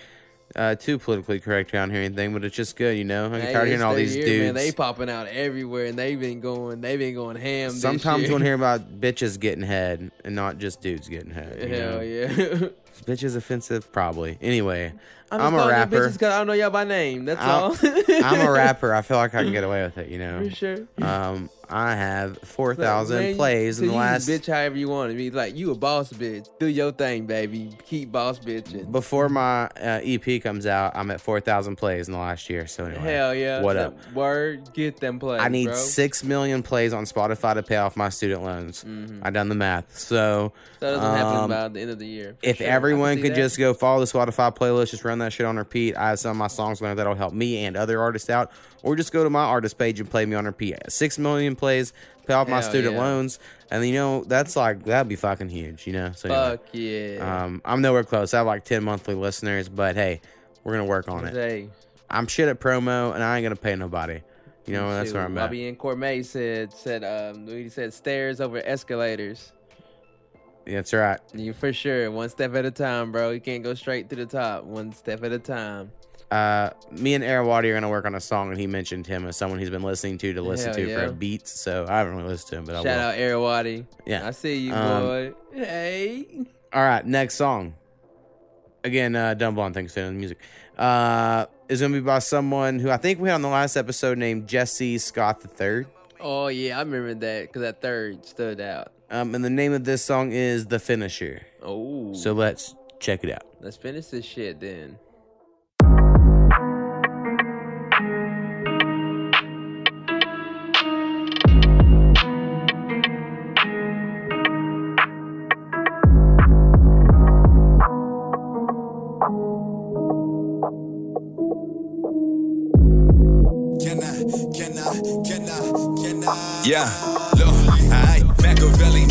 uh, too politically correct around here or anything, but it's just good, you know. I'm Hey, tired of hearing all these year, dudes. Man, they popping out everywhere, and they've been going. They've been going ham. Sometimes you want to hear about bitches getting head and not just dudes getting head. Hell know? yeah. Is bitches offensive? Probably. Anyway, I'm, I'm, a rapper. bitches I don't know y'all by name. That's I'm, all. I'm a (laughs) rapper. I feel like I can get away with it, you know. For sure. Um, I have four thousand Like, plays in the you last. bitch however you want to be. Like you a boss bitch. Do your thing, baby. Keep boss bitching. Before my uh, EP comes out, I'm at four thousand plays in the last year. So anyway, Hell yeah. What up? Word, get them plays. I need bro. six million plays on Spotify to pay off my student loans. Mhm. I done the math. So, that doesn't happen um, by the end of the year. If sure. Everyone could that. just go follow the Spotify playlist, just run that shit on repeat. I have some of my songs on there that'll help me and other artists out. Or just go to my artist page and play me on her repeat. Six million plays, pay off my Hell student yeah. loans, and you know that's like that'd be fucking huge. You know. So anyway. Fuck yeah. Um, I'm nowhere close. I have like 10 monthly listeners, but hey, we're going to work on it. Hey. I'm shit at promo and I ain't going to pay nobody. You know, that's where I'm at. Bobby and Cormay said said um he said stairs over escalators. Yeah, that's right. You for sure. One step at a time, bro. You can't go straight to the top. One step at a time. Uh, me and Arawadi are going to work on a song, and he mentioned him as someone he's been listening to to listen Hell to yeah. for beats. So I haven't really listened to him, but I Shout will. out Arawadi. Yeah. I see you, Um, boy. Hey. All right, next song. Again, uh, Dumb Blonde, thanks for the music. Uh, is going to be by someone who I think we had on the last episode named Jesse Scott the Third. Oh yeah, I remember that because that third stood out. Um, and the name of this song is The Finisher. Oh. So let's check it out. Let's finish this shit then.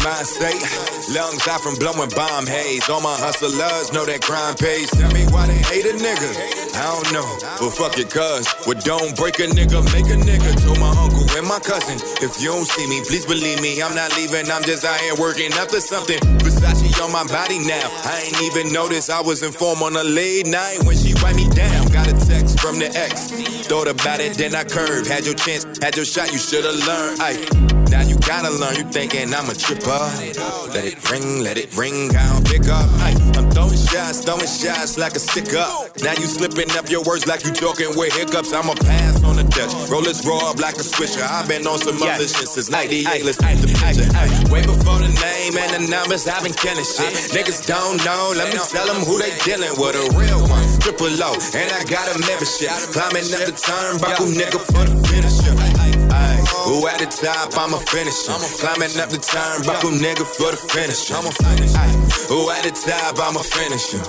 Mind state. Lungs out from blowing bomb haze. All my hustlers know that crime pays. Tell me why they hate a nigga. I don't know, but fuck it, cuz. What don't break a nigga, make a nigga. Told my uncle and my cousin, if you don't see me, please believe me. I'm not leaving, I'm just out here working up to something. Versace on my body now. I ain't even noticed I was informed on a late night when she write me down. Got a text from the ex. Thought about it, then I curved. Had your chance, had your shot, you should've learned. Ay, now you gotta learn. You thinking I'm a tripper. Let it ring, let it ring, I don't pick up. Ay, I'm throwing shots, throwing shots like a stick up. Now you slipping up your words like you talking with hiccups. I'ma pass on the Dutch. Roll this raw up like a swisher. I've been on some other shit since 98. Let's paint the picture. Ay, way before the name and the numbers, I've been killing shit. Niggas don't know, let me tell them who they dealing with. A real one, triple O, and I got a membership. Climbing up the turnbuckle, nigga, for the finisher. Who at the top, I'm a finisher. Climbing up the turnbuckle, nigga, for the finisher. Ay, who at the top, I'm a finisher.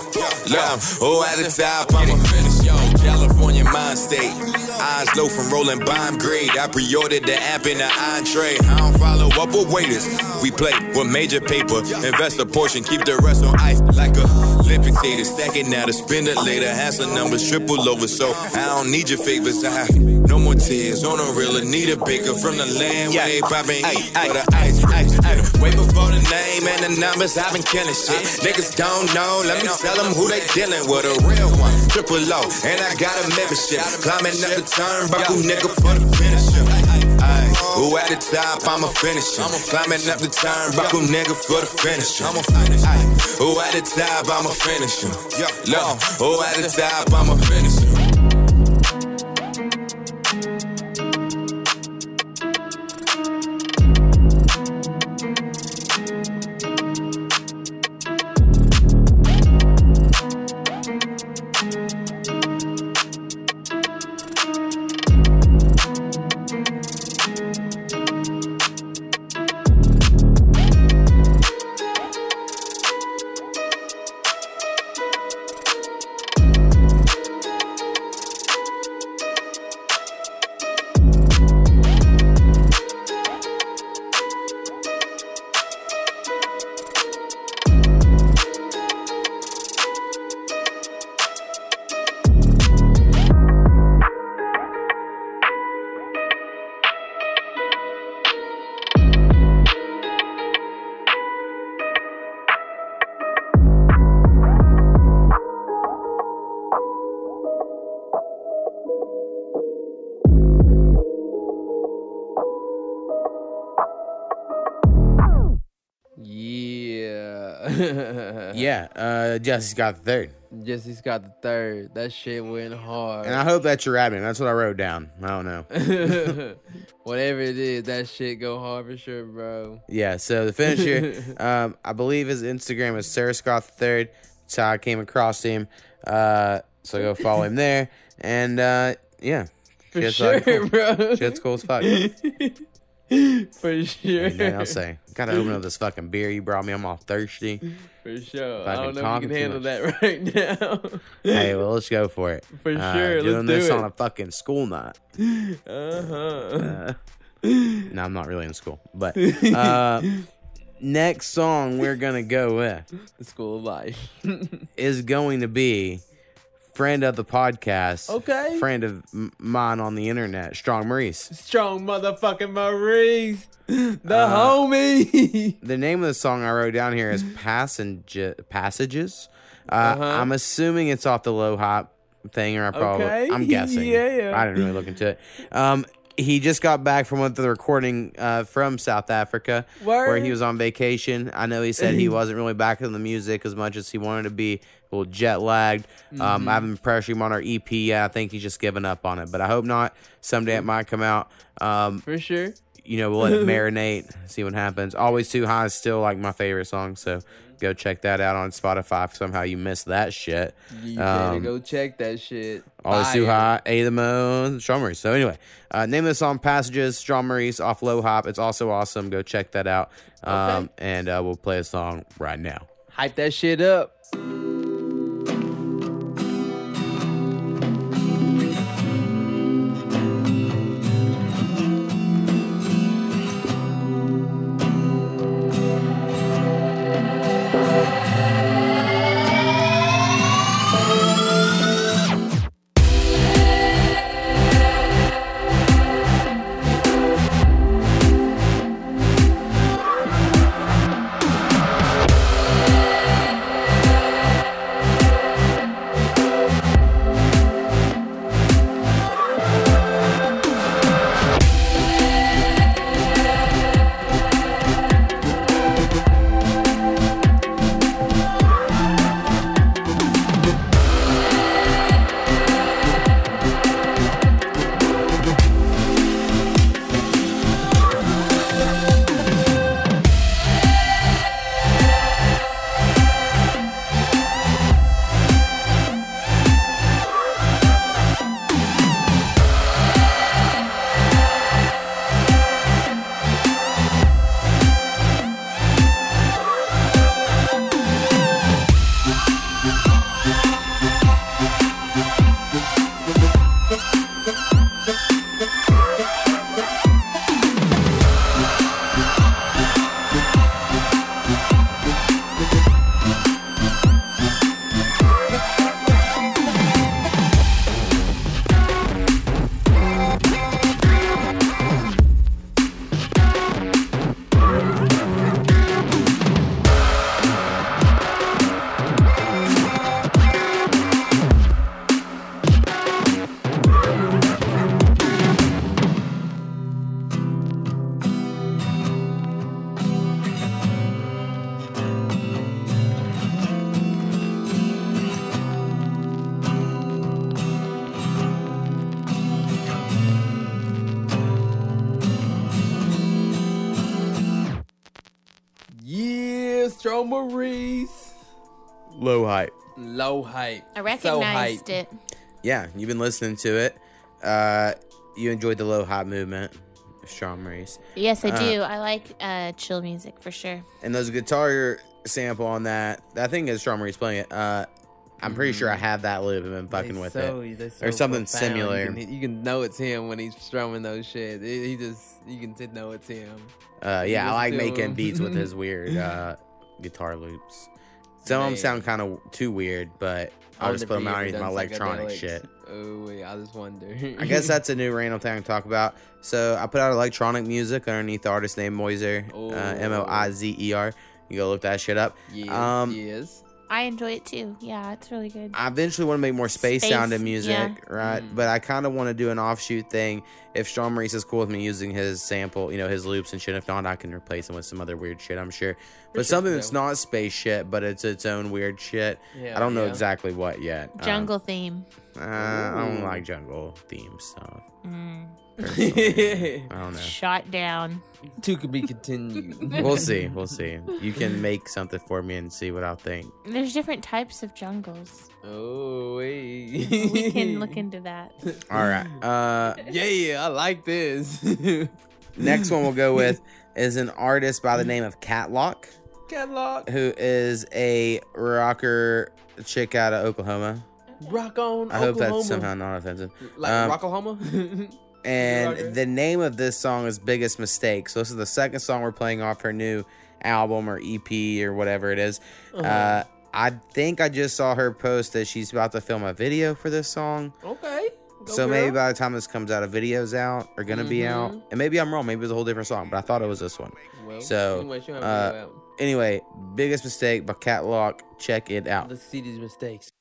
Look, who at the top, I'm a finisher. California mind state. Eyes low from rolling bomb grade. I pre-ordered the app in the entree. I don't follow up with waiters. We play with major paper. Invest a portion, keep the rest on ice like a Olympic tater. Stack it now to spend it later. Hassle numbers triple over, so I don't need your favors. I no more tears on a real need a baker from the land where they popping heat for the ice, ice, ice. Way before the name and the numbers, I've been killing shit. Niggas don't know, let me tell them who they dealing with. A real one, triple O, and I got a membership. Climbing up the turnbuckle, nigga, for the finisher. Who at the top, I'ma finish him. Climbing up the turnbuckle, nigga, for the finisher. Aye, who at the top, I'ma finish him. Look, who at the top, I'ma finish him. Yeah. Uh, Jesse Scott the third. Jesse Scott the third. That shit went hard. And I hope that's your rapping. That's what I wrote down. I don't know. (laughs) Whatever it is, that shit go hard for sure, bro. Yeah, so the finisher, (laughs) um, I believe his Instagram is Sarah Scott the third. That's how I came across him. Uh, so go follow him there. And uh, yeah. For Shit's sure, cool. bro. Shit's cool as fuck. (laughs) (laughs) For sure. And then I'll say, gotta open up this fucking beer you brought me. I'm all thirsty. (laughs) For sure. I don't know if you can handle that (laughs) right now. hey, well, let's go for it. For Uh, sure, Doing let's this do on a fucking school night. Uh-huh. Uh, no, I'm not really in school. But uh, next song we're gonna go with The school of life. is going to be friend of the podcast. Okay. Friend of m- mine on the internet, Strong Maurice. Strong motherfucking Maurice. The Uh, homie. (laughs) The name of the song I wrote down here is Passenge- Passages. Uh, Uh-huh. I'm assuming it's off the low hop thing, or I probably Okay, I'm guessing. yeah. (laughs) Yeah. I didn't really look into it. Um, he just got back from one of the recording uh, from South Africa, where he was on vacation. I know he said he (laughs) wasn't really back in the music as much as he wanted to be. A little jet lagged. Um, Mhm. I haven't pressured him on our EP. Yeah, I think he's just given up on it, but I hope not. Someday it might come out. Um, For sure. you know, we'll let it (laughs) marinate, see what happens. Always Too High is still like my favorite song, so go check that out on Spotify if somehow you missed that shit. You better Um, go check that shit. Always Too. High, A2thaMo, Strong Maurice. So anyway, uh, name of the song Passages, Maurice off Low Hop. It's also awesome. Go check that out. Um, And uh, we'll play a song right now. Hype that shit up. Low hype. I So recognized hype. it. Yeah, you've been listening to it. Uh, you enjoyed the low hype movement, Strong Maurice. Yes, I Uh, do. I like uh, chill music for sure. And there's a guitar sample on that. I think it's Strong Maurice playing it. Uh, I'm pretty sure I have that loop and been fucking They with so- it. so or something profound. similar. You can, you can know it's him when he's strumming those shit. He he just you can know it's him. Uh, yeah, I like making him. beats with his (laughs) weird uh, guitar loops. Some of them sound kind of too weird, but I'll just put them out underneath my electronic shit. Oh wait, I just wonder. I guess (laughs) that's a new random thing to talk about. So I put out electronic music underneath the artist named Moizer, uh, M O I Z E R. You go look that shit up. Yes, um, yes. I enjoy it too. Yeah, it's really good. I eventually want to make more space, Space, sounding music, yeah. right? But I kind of want to do an offshoot thing. If Strong Maurice is cool with me using his sample, you know, his loops and shit. If not, I can replace him with some other weird shit. I'm sure. But sure, something that's not space shit, but it's its own weird shit. Yeah, I don't know yeah. exactly what yet. Um, Jungle theme. uh, I don't like jungle theme stuff. Mm. Personally. (laughs) (laughs) I don't know. Shot down. Two could be continued. (laughs) We'll see. We'll see. You can make something for me and see what I'll think. There's different types of jungles. Oh wait. We can look into that. All right. Uh, yeah, I like this. next one we'll go with is an artist by the name of Kat Lock, Catalog. who is a rocker chick out of Oklahoma. Rock on. I hope that's somehow not offensive. like Um, Rocklahoma. And the name of this song is Biggest Mistake. So this is the second song we're playing off her new album or EP or whatever it is. uh Uh-huh. I think I just saw her post that she's about to film a video for this song. okay. Go so maybe by the time this comes out, a video's out or gonna be out, and maybe I'm wrong. Maybe it's a whole different song, but I thought it was this one. Well, so anyway, she'll have a uh, anyway, biggest mistake by Kat Lock. Check it out. Let's see these mistakes.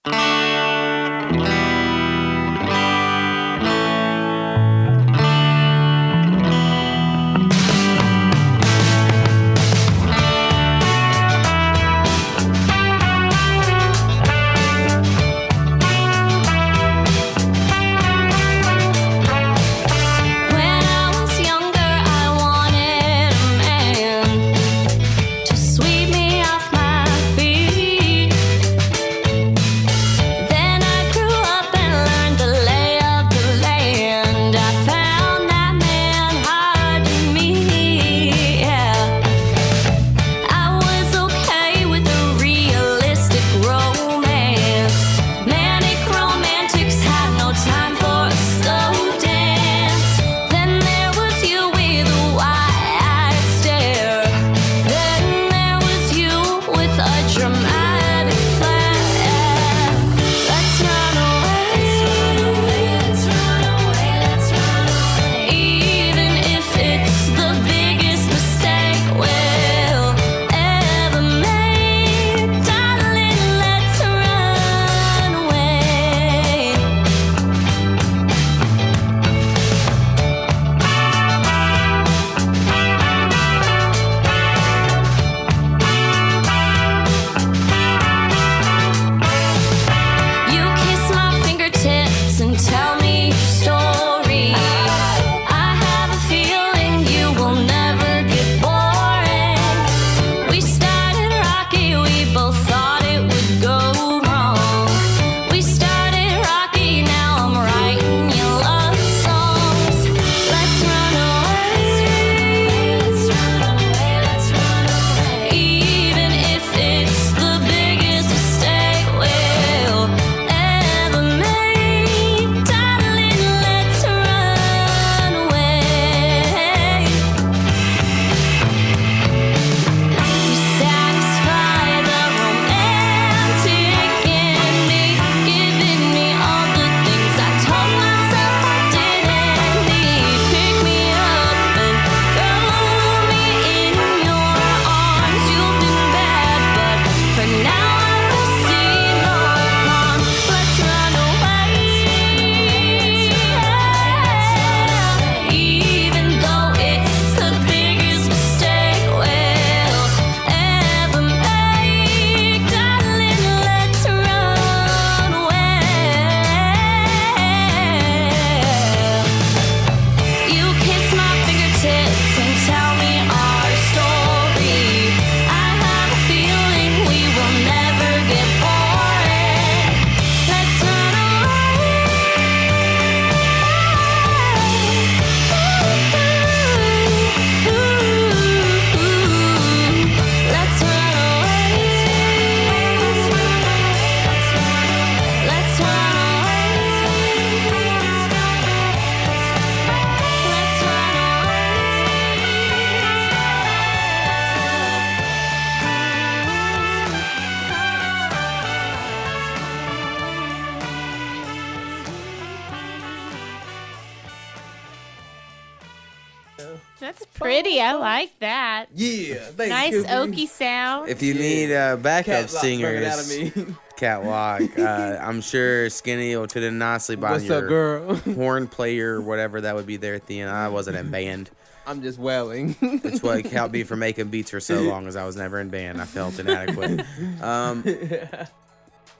Singers, (laughs) catwalk, uh, (laughs) I'm sure Skinny will fit in nicely by What's your up, girl? (laughs) horn player or whatever that would be there at the end. I wasn't in band. I'm just wailing. That's what helped me for making beats for so long, as I was never in band. I felt inadequate. Um,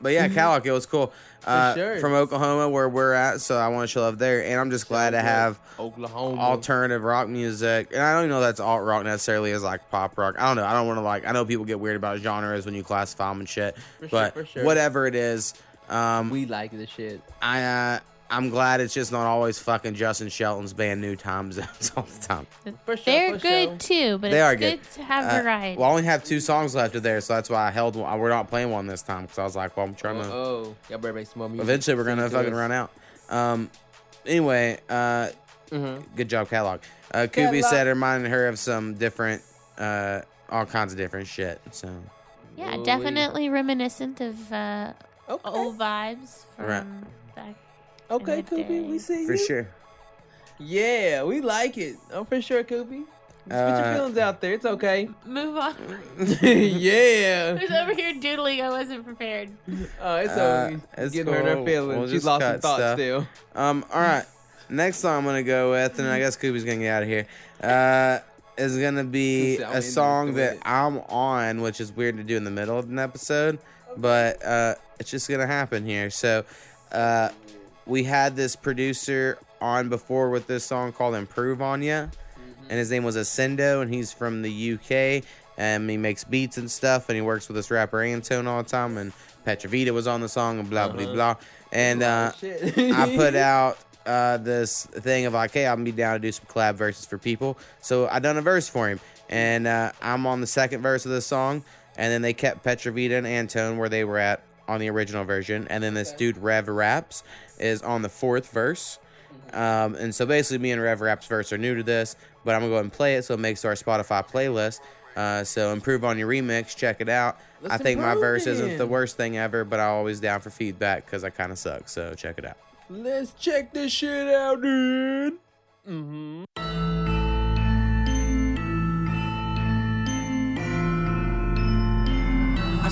but yeah, Kat Lock, it was cool. Uh, sure. From Oklahoma, where we're at, so I want to show love there. And I'm just glad to have Oklahoma. alternative rock music. And I don't even know that's alt rock necessarily as like pop rock. I don't know. I don't want to like. I know people get weird about genres when you classify them and shit. For sure, but for sure. whatever it is, um, we like this shit. I uh, I'm glad it's just not always fucking Justin Shelton's band New Time Zones (laughs) all the time. For sure, They're for good sure. too, but they it's are good, good. to have Uh, variety. Well, I only have two songs left of there, so that's why I held one. We're not playing one this time because I was like, well, I'm trying to. Oh, y'all better make some more music. Eventually, we're gonna Send it to fucking run out. Um. Anyway, uh, Mhm. good job, catalog. Uh, Koopy said it reminded her of some different, uh, all kinds of different shit. So yeah, Ooh-wee. definitely reminiscent of uh, old vibes from Right. back. Okay, in the Koopy, we day. see for sure. Yeah, we like it. Oh, for sure, Koopy. Just put Uh, your feelings out there. It's okay. (laughs) Move on. (laughs) yeah. (laughs) Who's over here doodling? I wasn't prepared. Oh, it's Uh, okay. it's Getting her in her cool. feelings. We'll She's just lost some cut thoughts stuff. still. Um. All right. Next song I'm gonna go with, and I guess Koopy's gonna get out of here. Uh, is gonna be Let's see, I'm a into song it. that I'm on, which is weird to do in the middle of an episode, but uh, it's just gonna happen here. So, uh, we had this producer on before with this song called "Improve on Ya," and his name was Asendo, and he's from the UK. And he makes beats and stuff, and he works with this rapper Antone all the time. And Petravita was on the song, and blah blah Uh-huh. blah. And uh, I put (laughs) out uh, this thing of like, hey, I'm gonna be down to do some collab verses for people. So I done a verse for him, and uh, I'm on the second verse of the song. And then they kept Petravita and Antone where they were at on the original version, and then this dude Rev Raps is on the fourth verse. Um, and so basically, me and Rev Raps verse are new to this, but I'm gonna go ahead and play it so it makes our Spotify playlist. Uh, so improve on your remix, check it out. I Let's think my verse isn't the worst thing ever, but I'm always down for feedback because I kind of suck. So check it out. Let's check this shit out, dude. Mm-hmm. I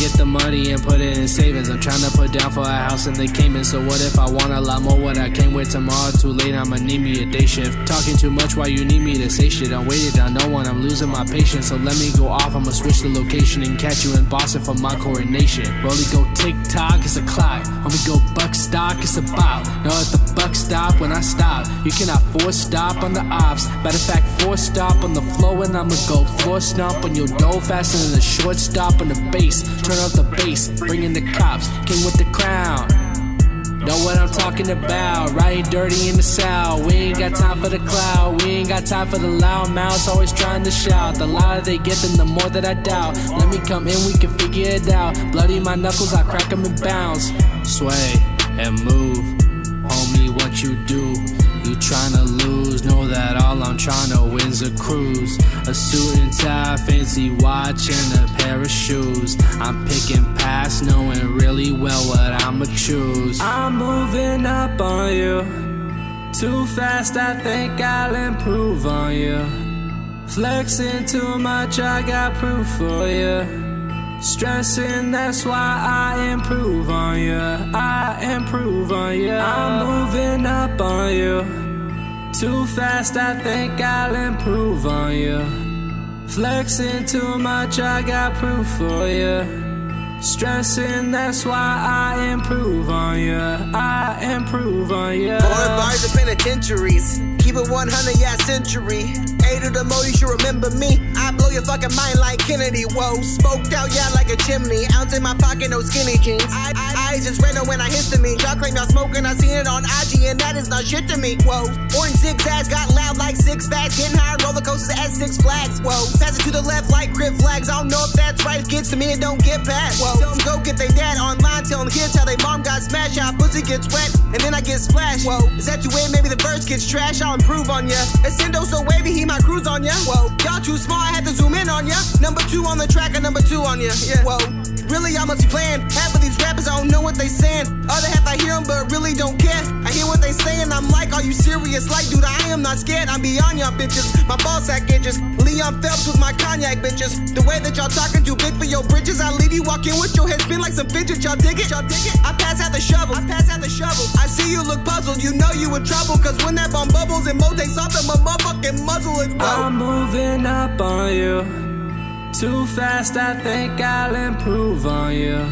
get the money and put it in savings. I'm trying to put down for a house in the Cayman. So what if I want a lot more? What I came with tomorrow too late. I'ma need me a day shift. Talking too much why you need me to say shit. I'm waited on no one. I'm losing my patience. So let me go off. I'ma switch the location and catch you in Boston for my coronation. Rolly go tick tock, it's a clock. Homie go buck stock, it's a bop. No, let the buck stop when I stop. You cannot force stop on the ops. Matter of fact, force stop on the flow and I'ma go floor stomp on your dough faster than the short stop on the bass. Turn up the bass, bring in the cops. King with the crown. Know what I'm talking about, right? Dirty in the south. We ain't got time for the cloud. We ain't got time for the loud mouths, always trying to shout. The louder they get, then the more that I doubt. Let me come in, we can figure it out. Bloody my knuckles, I crack them and bounce. Sway and move, homie, what you do? You tryna lose, know that all I'm tryna win's a cruise. A suit and tie, fancy watch, and a pair of shoes. I'm picking past, knowing really well what I'ma choose. I'm moving up on you. Too fast, I think I'll improve on you. Flexing too much, I got proof for you. Stressing, that's why I improve on you. I improve on you. I'm moving up on you. Too fast, I think I'll improve on you. Flexing too much, I got proof for you. Stressing, that's why I improve on you. I improve on you. More bars of penitentiaries. Keep it 100, yeah, century. Eight of the more, you should remember me. I blow your fucking mind like Kennedy. Whoa, smoked out, yeah, like a chimney. Ounce in my pocket, no skinny jeans. I, I, eyes just red when I histamine. Y'all claim y'all smoking, I seen it on IG, and that is not shit to me. Whoa, orange zigzags got loud like six bags. Getting high roller coasters at Six Flags. Whoa, pass it to the left like grip flags. I don't know if that's right. Gets to me and don't get past. Whoa, some go get they dad online telling kids how they mom got smashed, how pussy gets wet, and then I get splashed. Whoa, is that you weird? Maybe the verse gets trash. I'll improve on ya. Asendo so wavy, he might cruise on ya. Whoa, y'all too small, I had to zoom in on ya. Number two on the track, and number two on ya. Yeah. Whoa, really, I must be playing. Half of these rappers, I don't know what they saying. Other half, I hear them, but really don't care. I hear what they saying, I'm like, are you serious? Like, dude, I am not scared. I'm beyond y'all bitches. My ball sack inches. Leon Phelps with my cognac bitches. The way that y'all talking too big for your bridges. I leave you walking with your head spin like some fidget. Y'all dig it? Y'all dig it? I pass out the shovel. I pass out the shovel. I see you look puzzled. You know you in trouble. Cause when that bomb bubbles and Mo takes off, then my motherfucking muzzle is I'm moving up on you. Too fast, I think I'll improve on you.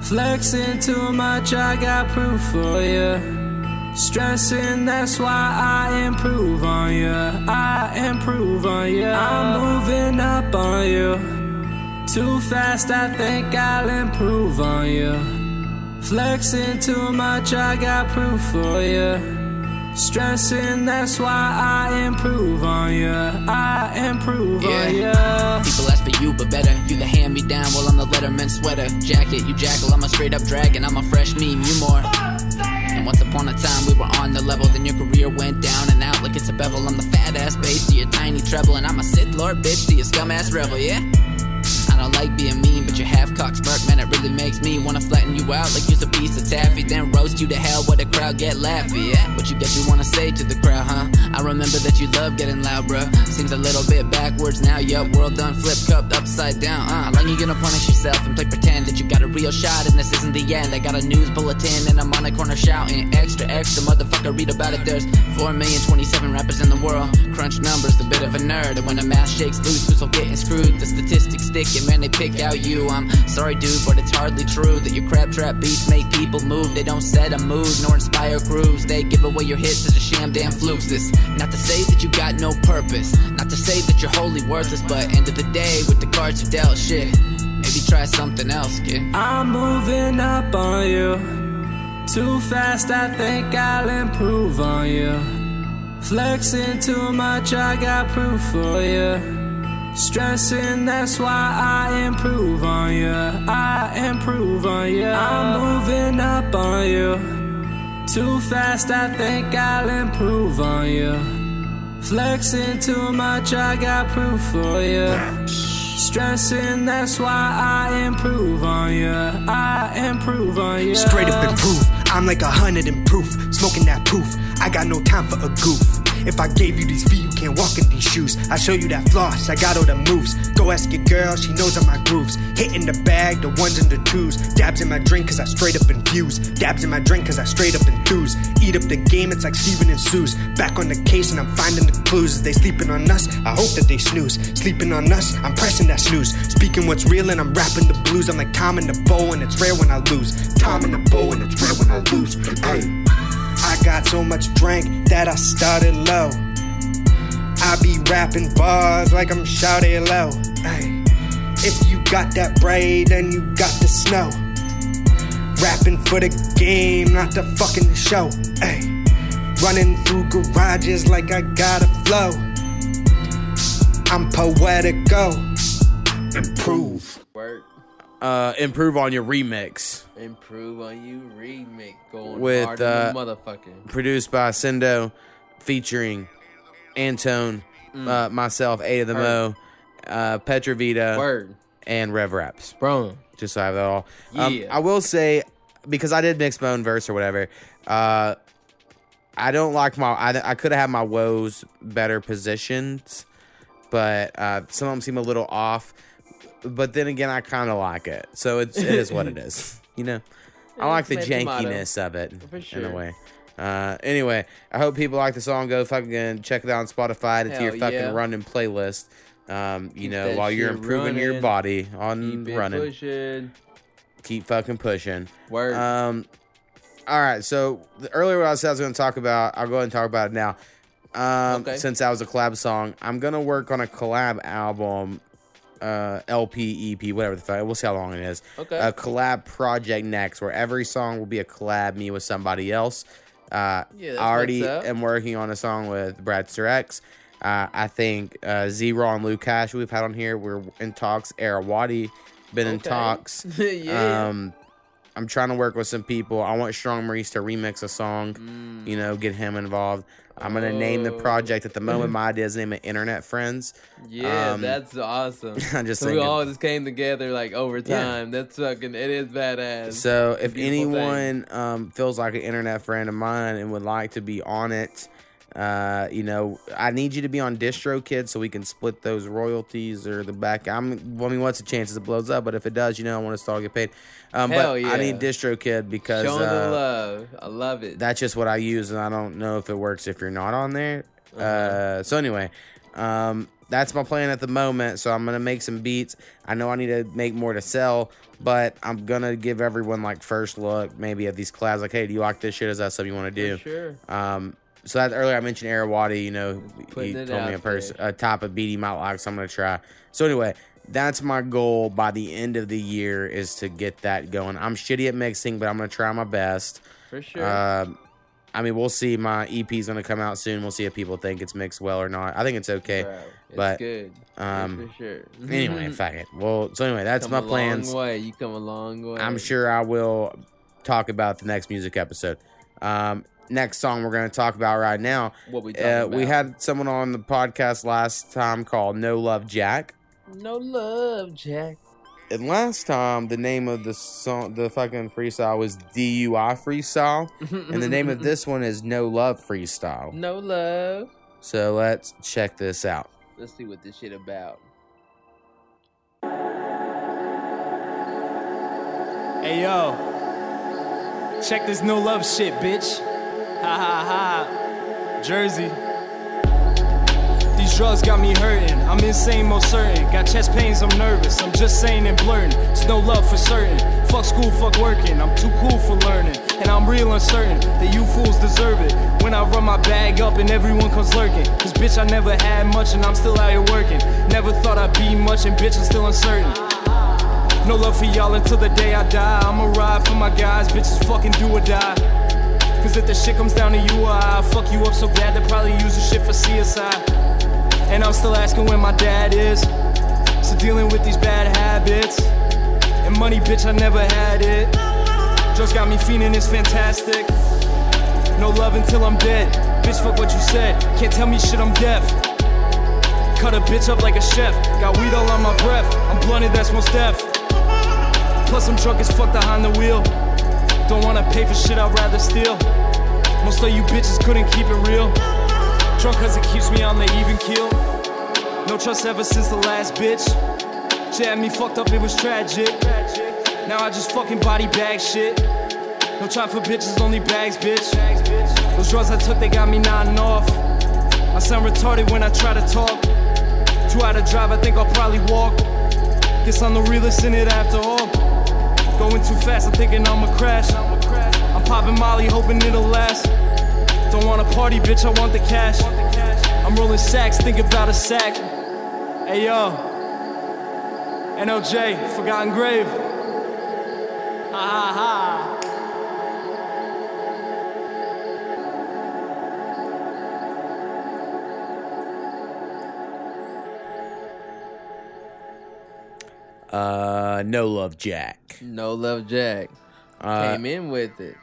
Flexing too much, I got proof for you. Stressing, that's why I improve on you. I improve on you. I'm moving up on you. Too fast, I think I'll improve on you. Flexing too much, I got proof for you. Stressing, that's why I improve on you. I improve on you. People ask for you, but better. You the hand me down while I'm the Letterman sweater. Jacket, you jackal, I'm a straight up dragon. I'm a fresh meme, you more. And once upon a time, we were on the level. Then your career went down and out like it's a bevel. I'm the fat ass bass to your tiny treble. And I'm a Sith Lord bitch to your scum ass rebel, yeah? I don't like being mean, but your half cock smirk, man, it really makes me wanna flatten you out like you're a piece of taffy. Then roast you to hell where the crowd get laughy. Yeah, what you got you wanna say to the crowd, huh? I remember that you love getting loud, bruh. Seems a little bit backwards now, yup. World done flip cupped upside down, uh. Long you gonna punish yourself and play pretend that you got a real shot and this isn't the end? I got a news bulletin and I'm on a corner shouting extra, extra, motherfucker, read about it. There's 4 million 27 rappers in the world. Crunch numbers, a bit of a nerd. And when the math shakes loose, who's all getting screwed? The statistics stick and man, they pick out you. I'm sorry, dude, but it's hardly true that your crab trap beats make people move. They don't set a mood nor inspire grooves. They give away your hits as a sham damn flukes. This not to say that you got no purpose, not to say that you're wholly worthless, but end of the day, with the cards you dealt, shit. Maybe try something else, kid. I'm moving up on you. Too fast, I think I'll improve on you. Flexing too much, I got proof for you. Stressing, that's why I improve on you. I improve on you. I'm moving up on you. Too fast, I think I'll improve on you. Flexing too much, I got proof for you. Stressing, that's why I improve on you. I improve on you. Straight up improve. I'm like a hundred and proof. Smoking that proof. I got no time for a goof. If I gave you these feet, you can't walk in these shoes. I show you that floss, I got all the moves. Go ask your girl, she knows all my grooves. Hitting the bag, the ones and the twos. Dabs in my drink, cause I straight up infuse. Dabs in my drink, cause I straight up enthuse. Eat up the game, it's like Steven and Sue's. Back on the case, and I'm finding the clues. Is they sleeping on us? I hope that they snooze. Sleeping on us, I'm pressing that snooze. Speaking what's real, and I'm rapping the blues. I'm like Tom in the bow, and it's rare when I lose. Tom in the bow, and it's rare when I lose. Hey. I got so much drink that I started low. I be rapping bars like I'm shouting low. Ay. If you got that braid, then you got the snow. Rapping for the game, not the fucking show. Ay. Running through garages like I got a flow. I'm poetical. Improve. Work. Uh, improve on your remix. Improve on you remake going with hard uh, motherfucker. produced by Sendo, featuring Antone, Mm. uh, myself, A2thaMo, uh, Petravita, Word. and Rev Raps. Bro, just so I have that all. Um, I will say because I did mix my own verse or whatever. Uh, I don't like my. I, I could have had my woes better positioned, but uh, some of them seem a little off. But then again, I kind of like it, so it's it is what it is. (laughs) You know, (laughs) I like the jankiness of it For in a way. Uh, anyway, I hope people like the song. Go fucking check it out on Spotify. Add it to your fucking yeah. running playlist. Um, you Keep know, while you're improving your body on Keep running pushing. keep fucking pushing. Word. Um, all right. So the, earlier, what I said I was going to talk about, I'll go ahead and talk about it now. Um, Okay. Since that was a collab song, I'm gonna work on a collab album, uh, LP, EP, whatever the fuck. We'll see how long it is. Okay. A collab project next, where every song will be a collab me with somebody else. Uh, Yeah, I already am working on a song with Bradster X. Uh, I think uh, Zero and Luke Cash we've had on here. We're in talks. Arawadi been in Okay. talks. (laughs) Yeah. Um, I'm trying to work with some people. I want Strong Maurice to remix a song. Mm. You know, get him involved. I'm gonna name the Oh. project at the moment. My idea is name it Internet Friends. Yeah, Um, that's awesome. (laughs) I'm just so we all just came together like over Yeah. time. That's fucking. It is badass. So if anyone um, feels like an internet friend of mine and would like to be on it, uh, you know, I need you to be on DistroKid so we can split those royalties or the back. I'm, I mean, what's the chances it blows up? But if it does, you know, I want to stall get paid. Um, Hell but yeah. I need DistroKid because showing the uh, love, I love it. that's just what I use, and I don't know if it works if you're not on there. uh Uh-huh. so anyway, um, that's my plan at the moment. So I'm gonna make some beats. I know I need to make more to sell, but I'm gonna give everyone like first look, maybe at these collabs. Like, hey, do you like this shit? Is that something you want to do? sure. Um, so that earlier I mentioned Arawadi. You know, Putting he told me a person a type of beat he might like, so I'm gonna try. So anyway. That's my goal by the end of the year is to get that going. I'm shitty at mixing, but I'm gonna try my best. For sure. Um, I mean, we'll see. My EP is gonna come out soon. We'll see if people think it's mixed well or not. I think it's okay, Bro, it's but good. Um, for sure. (laughs) anyway, fuck it. Well, so anyway, that's come my a plans. Long way. You come a long way. I'm sure I will talk about the next music episode. Um, next song we're gonna talk about right now. What we talking uh, We had someone on the podcast last time called No Love Jack. No love, Jack. And last time, the name of the song, the fucking freestyle was DUI freestyle, (laughs) and the name of this one is No Love freestyle. No love. So let's check this out. Let's see what this shit about. Hey yo, check this no love shit, bitch. Ha ha ha. Jersey. These drugs got me hurting. I'm insane, most certain. Got chest pains, I'm nervous. I'm just saying and blurting. It's no love for certain. Fuck school, fuck working. I'm too cool for learning. And I'm real uncertain that you fools deserve it. When I run my bag up and everyone comes lurking. Cause bitch, I never had much and I'm still out here working. Never thought I'd be much and bitch, I'm still uncertain. No love for y'all until the day I die. I'ma ride for my guys, bitches fucking do or die. Cause if the shit comes down to you or I, fuck you up so bad they probably use the shit for CSI. And I'm still asking where my dad is. So dealing with these bad habits. And money, bitch, I never had it. Drugs got me fiending, it's fantastic. No love until I'm dead. Bitch, fuck what you said. Can't tell me shit, I'm deaf. Cut a bitch up like a chef. Got weed all on my breath. I'm blunted, that's most deaf. Plus, I'm drunk as fuck behind the wheel. Don't wanna pay for shit, I'd rather steal. Most of you bitches couldn't keep it real. Drunk cause it keeps me on the even keel. No trust ever since the last bitch. She had me fucked up, it was tragic. Now I just fucking body bag shit. No time for bitches, only bags, bitch. Those drugs I took, they got me nodding off. I sound retarded when I try to talk. Too out to drive, I think I'll probably walk. Guess I'm the realest in it after all. Going too fast, I'm thinking I'ma crash. I'm popping Molly, hoping it'll last. Don't want a party, bitch, I want the cash. I'm rolling sacks, think about a sack. Hey yo, NLJ, Forgotten Grave. Ha ha ha. Uh, No Love Jack. No love, Jack. Uh, Came in with it.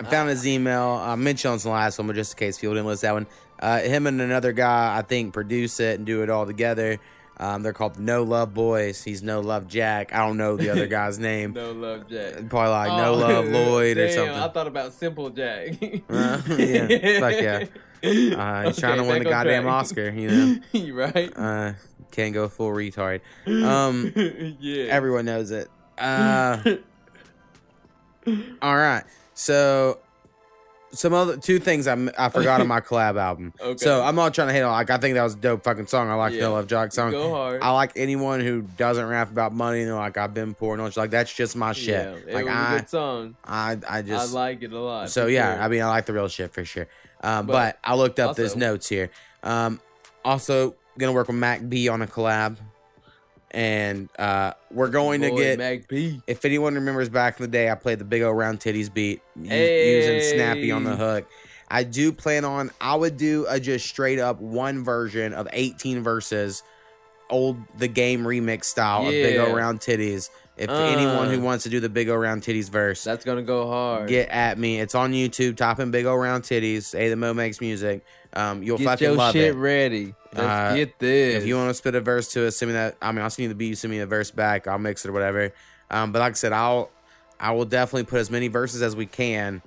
I found his email. I mentioned on the last one, but just in case people didn't listen to that one, uh, him and another guy, I think, produce it and do it all together. Um, they're called No Love Boys. He's No Love Jack. I don't know the other (laughs) guy's name. No love, Jack. Probably like No Oh, Love (laughs) Lloyd or something. I thought about Simple Jack. Uh, yeah, fuck yeah. (laughs) Uh, he's trying to win the goddamn track. Oscar, you know. You right? Uh, can't go full retard. (laughs) Um, Yeah. Everyone knows it. (laughs) Uh, all right. So, some other two things I, I forgot on my (laughs) collab album. Okay. So I'm not trying to hate on. Like I think that was a dope fucking song. I like Yeah. the Love Jack song. Go hard. I like anyone who doesn't rap about money and they're like I've been poor and all like that's just my shit. Yeah, it like was I, a good song. I I just I like it a lot. so yeah, sure. I mean, I like the real shit for sure. Um, but, But I looked up this notes here. Um, also gonna work with Mac B on a collab, and uh, we're going to get. Mac B. If anyone remembers back in the day, I played the big old round titties beat u- using Snappy on the hook. I do plan on. I would do a just straight up one version of 18 verses, old the game remix style of big Yeah. old round titties if Uh. anyone who wants to do the big O round titties verse, That's gonna go hard. get at me. It's on YouTube. Type in big O round titties. Say the Mo makes music. Um, you'll Get fucking your love shit it. ready. Let's Uh, get this. If you want to spit a verse to us, send me that. I mean, I'll send you the beat. You send me a verse back. I'll mix it or whatever. Um, but like I said, I'll I will definitely put as many verses as we can.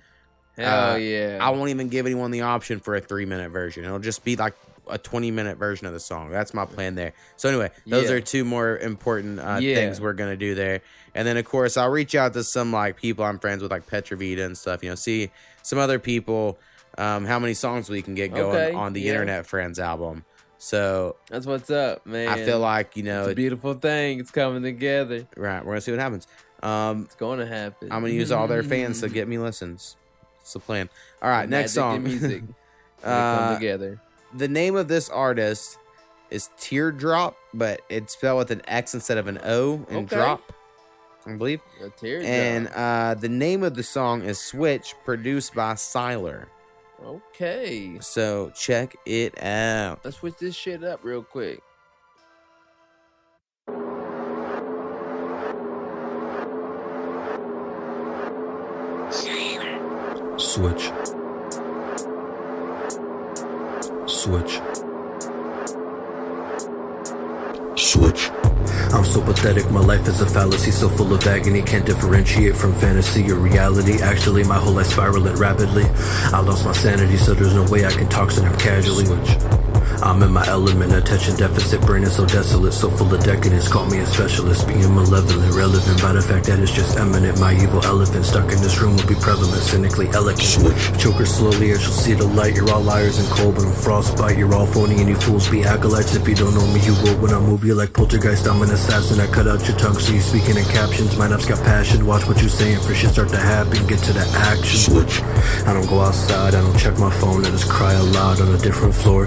Hell Uh, yeah. I won't even give anyone the option for a three minute version. It'll just be like a 20 minute version of the song. That's my plan there. So anyway, those Yeah. are two more important uh, Yeah. things we're gonna do there. And then of course I'll reach out to some like people I'm friends with, like Petravita and stuff. You know, see some other people, um, how many songs we can get going Okay, on the yeah. Internet Friends album. So That's what's up, man. I feel like you know it's a beautiful thing. It's coming together. Right, we're gonna see what happens. Um, it's going to happen. I'm gonna use all their fans to (laughs) get me listens. It's the plan. All right, The next song. (laughs) music. Uh, come together. The name of this artist is Teardrop, but it's spelled with an X instead of an O and Okay. drop, I believe. And uh, the name of the song is Switch, produced by Syler. Okay. So check it out. Let's switch this shit up real quick. Switch. Switch. Switch. I'm so pathetic, my life is a fallacy, so full of agony. Can't differentiate from fantasy or reality. Actually, my whole life spiraling rapidly. I lost my sanity, so there's no way I can talk to them casually. I'm in my element, attention deficit, brain is so desolate, so full of decadence. Call me a specialist, being malevolent, relevant by the fact that it's just eminent. My evil elephant stuck in this room will be prevalent, cynically elegant. Choke her slowly, or she'll see the light. You're all liars and cold, but I'm frostbite. You're all phony, and you fools be acolytes. If you don't know me, you will when I move you like poltergeist. I'm an assassin. I cut out your tongue, so you speaking in captions. My knife's got passion. Watch what you saying for shit start to happen. Get to the action. Switch. I don't go outside. I don't check my phone. I just cry aloud on a different floor.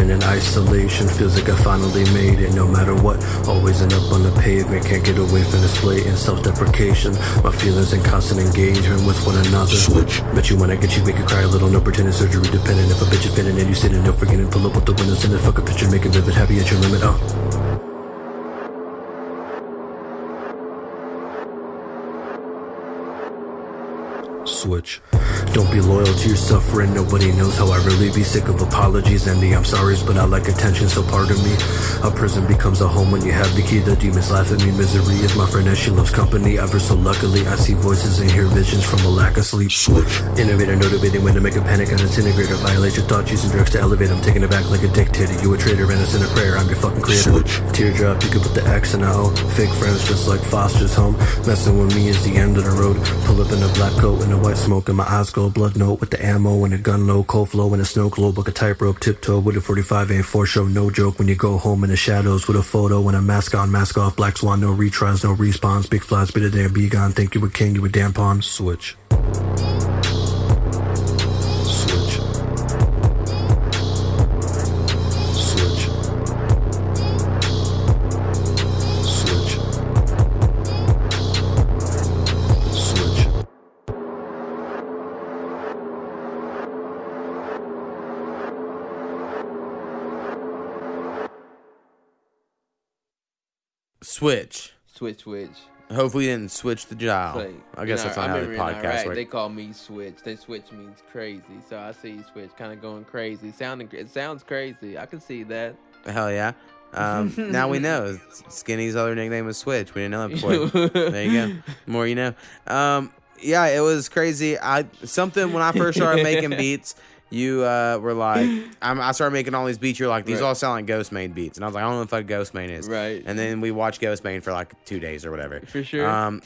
In isolation. Feels like I finally made it. No matter what, always end up on the pavement. Can't get away from this blatant self-deprecation. My feelings in constant engagement with one another. Switch. Bet you when I get you, make you cry a little. No pretending surgery dependent. If a bitch offended and you sitting, don't forgetting. Pull up with the windows in the fuck a picture, make it vivid. Happy at your limit. Oh. Switch. Don't be loyal to your suffering. Nobody knows how I really be sick of apologies and the I'm sorry's, but I like attention, so pardon me. A prison becomes a home when you have the key. The demons laugh at me. Misery is my friend and she loves company. Ever so luckily, I see voices and hear visions from a lack of sleep. Switch. Innovator, no debating when to make a panic. I disintegrate or violate your thoughts using drugs to elevate. I'm taking it back like a dictator. You a traitor and a sinner prayer. I'm your fucking creator. Switch. Teardrop, you could put the X and a O. Fake friends just like Foster's home. Messing with me is the end of the road. Pull up in a black coat and a white smoke and my eyes go blood note with the ammo and a gun low, cold flow and a snow globe like a tightrope tiptoe with a 45 a 4 show. No joke when you go home in the shadows with a photo and a mask on, mask off. Black swan, no retries, no respawns. Big flies, bit of damn be gone. Think you a king, you a damn pawn. Switch. Switch. Switch, switch. Hopefully, you didn't switch the dial. Like, I guess that's our- not I how the podcast works. They call me switch. They switch means crazy. So I see switch kind of going crazy. Sounding, it sounds crazy. I can see that. Hell yeah. Um, (laughs) now we know Skinny's other nickname was Switch. We didn't know that before. there you go. (laughs) More you know. Um, yeah, it was crazy. I something when I first started making (laughs) beats. You uh, were like, (laughs) I'm, I started making all these beats. You're like, these Right. all sound like Ghostemane beats, and I was like, I don't know what the fuck is. Right. And then we watched Ghostemane for like two days or whatever. For sure. Um,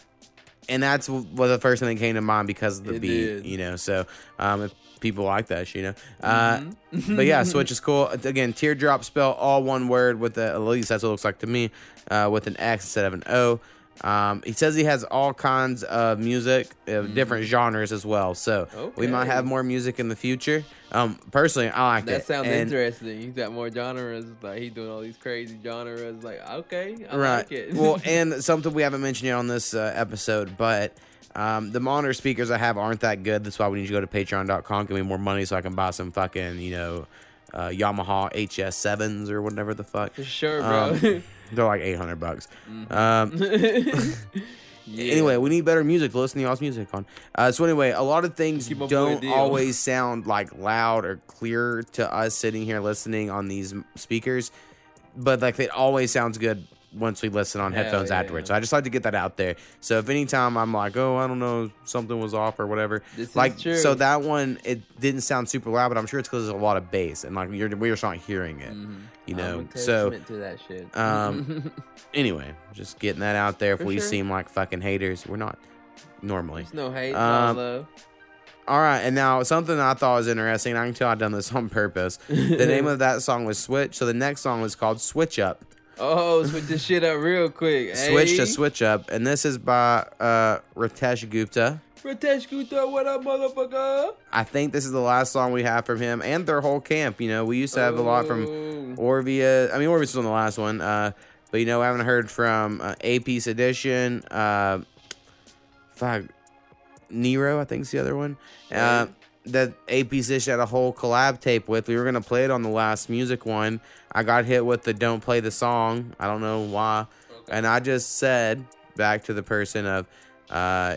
and that's what the first thing that came to mind because of the It beat, did. you know. So, um, if people like that, you know. Uh, Mhm. but yeah, Switch (laughs) is cool. Again, teardrop spell all one word with the at least that's what it looks like to me, uh, with an X instead of an O. Um, he says he has all kinds of music, of different genres as well. So we might. Have more music in the future. Um, personally, I like That it. sounds And- interesting. He's got more genres. Like he's doing all these crazy genres. Like okay, I right. like it. well, (laughs) and something we haven't mentioned yet on this uh, episode, but um, the monitor speakers I have aren't that good. That's why we need to go to patreon.com, give me more money so I can buy some fucking, you know, uh, Yamaha HS sevens or whatever the fuck. For sure, bro. Um, (laughs) they're like eight hundred bucks. Um, (laughs) (laughs) Anyway, we need better music to listen to y'all's music on. Uh, so anyway, a lot of things Keep my boy don't always (laughs) sound like loud or clear to us sitting here listening on these speakers, but like it always sounds good once we listen on headphones yeah. afterwards. So I just like to get that out there. So if anytime I'm like, oh, I don't know, something was off or whatever, This is like so that one it didn't sound super loud, but I'm sure it's because there's a lot of bass and like you're we're just not hearing it, you know. So to that shit. um, (laughs) anyway, just getting that out there. If For we sure. seem like fucking haters, we're not normally. There's no hate, Um, no. All right, and now something I thought was interesting. I can tell I've done this on purpose. The (laughs) name of that song was Switch. So the next song was called Switch Up. Oh, switch this shit up real quick. Switch hey. to Switch Up, and this is by uh, Retesh Gupta. Retesh Gupta, what up, motherfucker? I think this is the last song we have from him and their whole camp. You know, we used to have a lot Oh. from Orvia. I mean, Orvia's was on the last one, uh, but you know, I haven't heard from uh, A Piece Edition. Uh, fuck, Nero, I think's the other one. Uh, that AP Edition had a whole collab tape with. We were gonna play it on the last music one. I got hit with the "Don't play the song." I don't know why, and I just said back to the person of. Uh,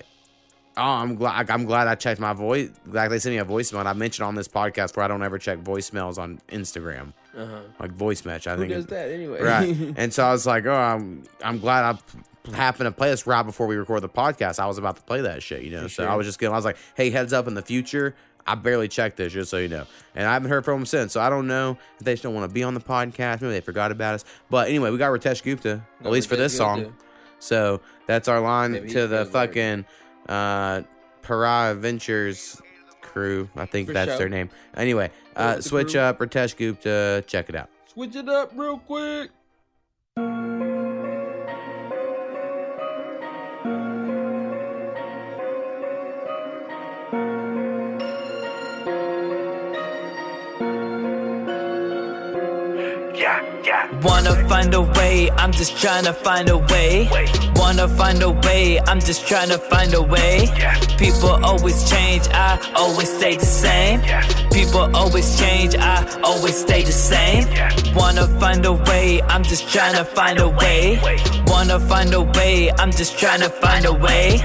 Oh, I'm glad. I'm glad I checked my voice. Like they sent me a voicemail. And I mentioned on this podcast where I don't ever check voicemails on Instagram, Uh-huh. like voice match. I Who think does it- that anyway? right? (laughs) And so I was like, oh, I'm I'm glad I happened to play this right before we record the podcast. I was about to play that shit, you know. For so sure. I was just gonna. I was like, hey, heads up in the future. I barely checked this, just so you know. And I haven't heard from them since. So I don't know if they still want to be on the podcast. Maybe they forgot about us. But anyway, we got Retesh Gupta, at Got least for this song. So that's our line Maybe to the fucking uh, Pariah Ventures crew. I think For that's sure. their name. Anyway, uh, switch up Retesh Gupta. Check it out. Switch it up real quick. Wanna find a way, I'm just trying to find a way. Wanna find a way, I'm just trying to find a way. People always change, I always stay the same. People always change, I always stay the same. Wanna find a way, I'm just trying to find a way. Wanna find a way, I'm just trying to find a way.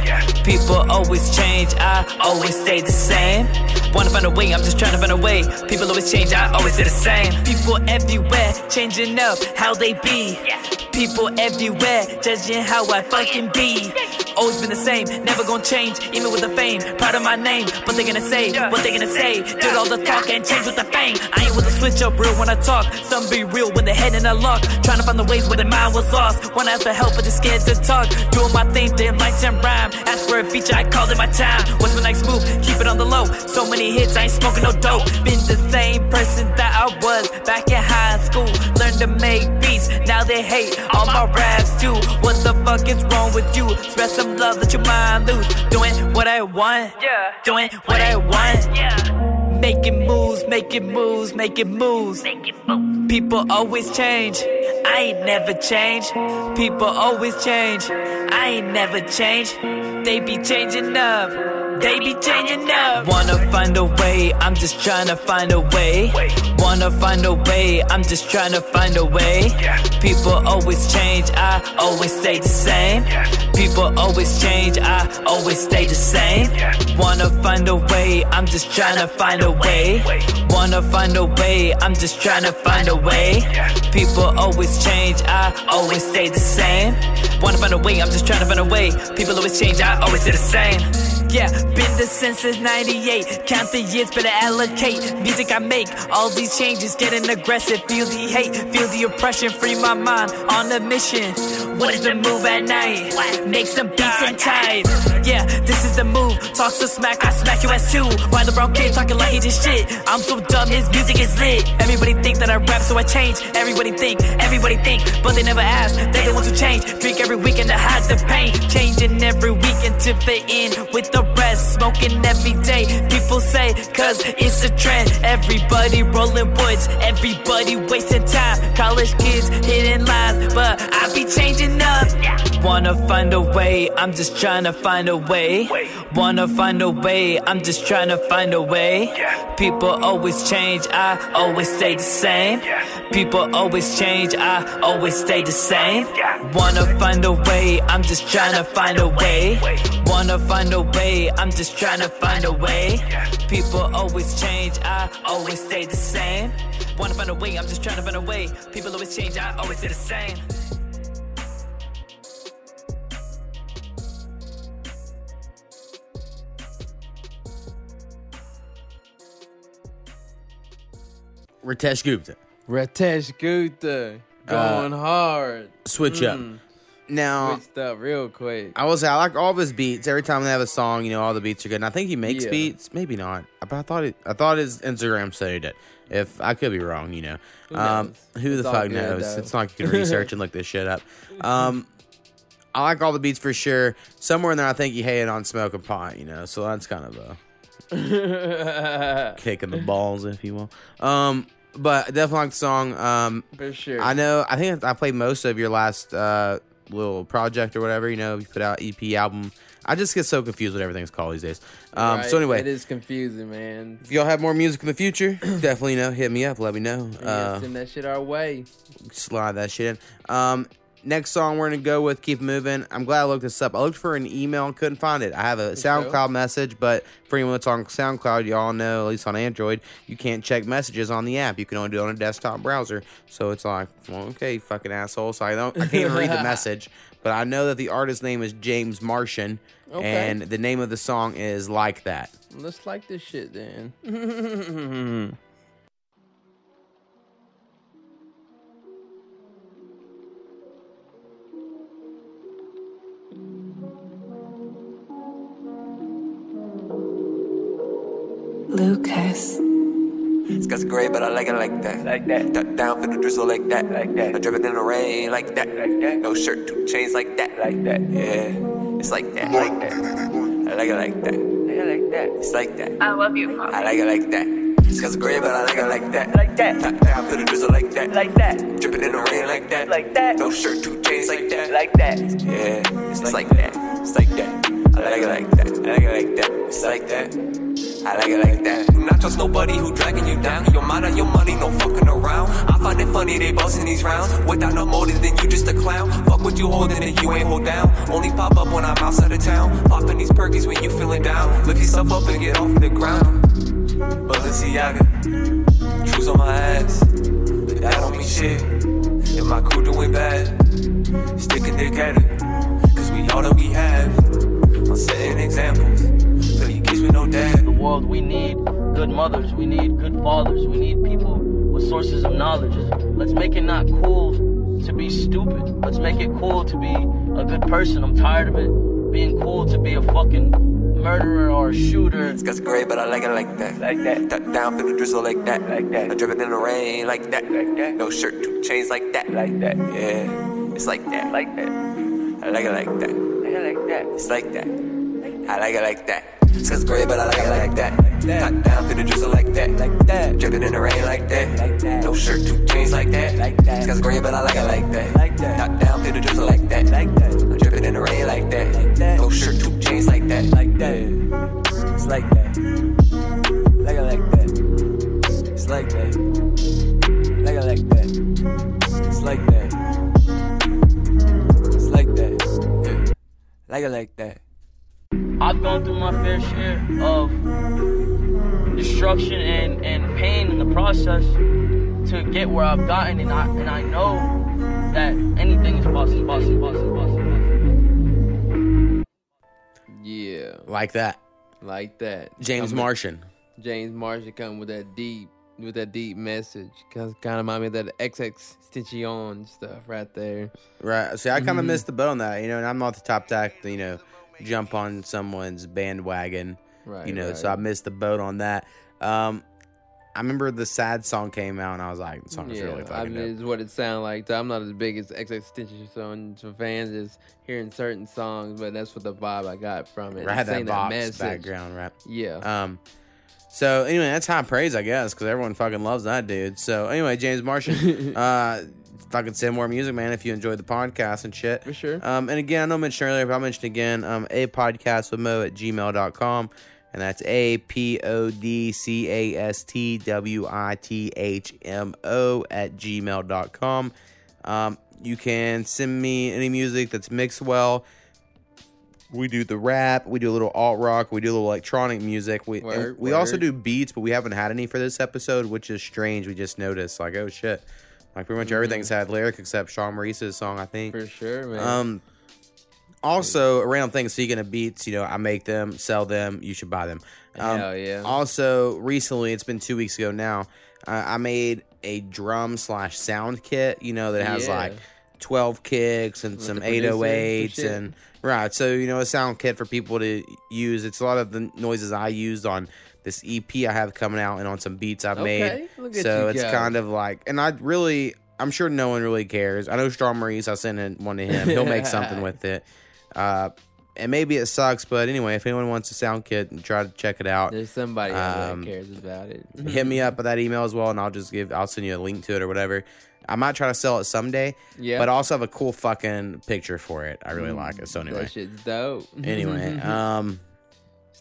People always change, I always stay the same. Wanna find a way, I'm just trying to find a way. People always change, I always do the same. People everywhere changing up how they be. People everywhere judging how I fucking be. Always been the same, never gonna change, even with the fame. Proud of my name, but they gonna say what they gonna say. Did all the talk and change with the fame. I ain't with the switch up real when I talk. Some be real when they head in a lock. Trying to find the ways where their mind was lost. Wanna ask for help, but just scared to talk. Doing my thing, damn lights and rhyme. Ask for a feature, I called it my time. What's my next move? Keep it on the low. So many hits, I ain't smoking no dope. Been the same person that I was back in high school. Learned to make beats, now they hate all my raps too. What the fuck is wrong with you? Spread some love, let your mind loose. Doing what I want, yeah. doing what I want. yeah. Making moves, making moves, making moves. People always change. I ain't never change. People always change. I ain't never change. They be changing up. They be changing up. Wanna find a way, I'm just trying to find a way. Wanna find a way, I'm just trying to find a way. People always change, I always stay the same. People always change, I always stay the same. Wanna find a way, I'm just trying to find a way. Wanna find a way, I'm just trying to find a way. People always change, I always stay the same. Wanna find a way, I'm just trying to find a way. People always change, I always stay the same. Yeah, been the since 98. Count the years, better allocate. Music I make, all these changes getting aggressive. Feel the hate, feel the oppression. Free my mind on a mission. What is the move at night? Make some beats and tight. Yeah, this is the move. Talk so smack, I smack you as two. Why the brown kid talking like he just shit? I'm so dumb, his music is lit. Everybody think that I rap, so I change. Everybody think, everybody think, but they never ask. They the ones who change. Drink every weekend to hide the pain. Changing every weekend to fit in with the rest. Smoking every day. People say, cause it's a trend. Everybody rolling woods. Everybody wasting time. College kids hitting lines, but I be changing up. Wanna find a way, I'm just trying to find a way. Wanna find a way, I'm just trying to find a way. People always change, I always stay the same. People always change, I always stay the same. Wanna find a way, I'm just trying to find a way. Wanna find a way, I'm just trying to find a way. People always change, I always stay the same. Wanna find a way, I'm just trying to find a way. People always change, I always stay the same. Retesh Gupta. Retesh Gupta uh, going hard. Switch up. Mm. Now, Switched up real quick. I will say I like all of his beats. Every time they have a song, you know, all the beats are good. And I think he makes Yeah. beats, maybe not. But I thought it. I thought his Instagram said it. If I could be wrong, you know, Who um, who the fuck good, knows? though. It's not like you can research and look this shit up. Um, I like all the beats for sure. Somewhere in there, I think he hated on smoking pot, you know. So that's kind of a (laughs) kick in the balls, if you will. Um, but definitely like the song. Um, For sure. I know. I think I played most of your last uh, little project or whatever. You know, you put out EP album. I just get so confused what everything's called these days. Um, Right, So anyway, it is confusing, man. if y'all have more music in the future, (clears throat) definitely you know hit me up. Let me know. Yeah, Uh, send that shit our way. slide that shit in. Um, next song we're gonna go with "Keep Moving." I'm glad I looked this up. I looked for an email and couldn't find it. I have a SoundCloud message, but for anyone that's on SoundCloud, y'all know at least on Android, you can't check messages on the app. You can only do it on a desktop browser. So it's like, well, okay, fucking asshole. So I don't, I can't even read the (laughs) message, but I know that the artist's name is James Martian, Okay. and the name of the song is "Like That." Let's like this shit then. (laughs) Lucas. Sky's gray, but I like it like that. Like that. Duck down for the drizzle like that. Like that. I drip it in the rain like that. Like that. No shirt, two chains like that. Like that. Yeah. It's like that. Like that. I like it like that. I like it like that. It's like that. I love you, Pop. I like it like that. Sky's gray, but I like it like that. Like that. Duck down for the drizzle like that. Like that. Drip it in the rain like that. Like that. No shirt, two chains like that. Like that. Yeah. It's like that. It's like that. I like it like that. I like it like that. It's like that. I like it like that. Do not trust nobody who dragging you down. Your mind on your money, no fucking around. I find it funny they busting these rounds. Without no motive, then you just a clown. Fuck what you holding and you ain't hold down. Only pop up when I'm outside of town. Popping these perkies when you feeling down. Lift yourself up and get off the ground. Balenciaga, shoes on my ass. That don't mean shit. If my crew doing bad, stick a dick at it. Cause we all that we have. I'm setting examples The world, we need good mothers, we need good fathers, we need people with sources of knowledge. Let's make it not cool to be stupid. Let's make it cool to be a good person. I'm tired of it being cool to be a fucking murderer or a shooter. Sky's gray, but I like it like that. Like that. Duck down for the drizzle like that. Like that. I drip it in the rain like that. Like that. No shirt, two chains like that. Like that. Yeah. It's like that. Like that. I like it like that. I like it like that. It's like that. I like it like that. Sky's gray, but I like it like that. Duck down for the drizzle like that. Like that. Drip it in the rain like that. No shirt, two chains like that. Like that. Sky's gray, but I like it like that. Like down for the drizzle like that. Like that. I drip it in the rain like that. No shirt, two chains like that. Like that. It's like that. Like it like that. It's like that. Like it like that. It's like that. It's like that. Like it like that. I've gone through my fair share of destruction and, and pain in the process to get where I've gotten, and I and I know that anything is possible, possible, possible, possible. Yeah. Like that. Like that. James Coming- Martian. James Martian coming with that deep with that deep message. Cause kind of remind me of that XX Stitchion stuff right there. Right. See, I kind of Mhm. missed the boat on that, you know, and I'm not the top tack, you know, jump on someone's bandwagon, Right, you know, right. so I missed the boat on that. Um, I remember the sad song came out, and I was like, the song is yeah, really I mean, dope. it's what it sounds like. I'm not as big as XX Stitchion for fans, just hearing certain songs, but that's what the vibe I got from it. Had that Vox message. background rap. Yeah. Um, so anyway, that's high praise, I guess, because everyone fucking loves that dude. So anyway, James Martian, (laughs) uh, fucking send more music, man. If you enjoyed the podcast and shit, For sure. Um, and again, I know I mentioned earlier, but I'll mention again. Um, a podcast with Mo at gmail.com. and that's A P O D C A S T W I T H M O at gmail.com. Um, you can send me any music that's mixed well. We do the rap, we do a little alt rock, we do a little electronic music. We Word, we also do beats, but we haven't had any for this episode, which is strange. We just noticed, like, oh shit, like pretty much everything's had lyric except Strong Maurice's song, I think. For sure, man. Um, also around things, speaking of beats, you know, I make them, sell them. You should buy them. Um, Hell yeah. Also, recently, it's been two weeks ago now. Uh, I made a drum slash sound kit. You know that has Yeah. like twelve kicks and With some the eight producer oh eights and and right. So you know, a sound kit for people to use. It's a lot of the noises I used on this EP I have coming out and on some beats I've Okay, made. at So it's go. kind of like, and I really, I'm sure no one really cares. I know Strong Maurice. I sent in one to him. He'll make something (laughs) with it. Uh, and maybe it sucks, but anyway, if anyone wants a sound kit, and try to check it out. There's somebody Um, that cares about it. hit me up (laughs) with that email as well, and I'll just give, I'll send you a link to it or whatever. I might try to sell it someday. Yeah. But I also have a cool fucking picture for it. I really like it. So anyway. That shit's dope. Anyway, (laughs) um,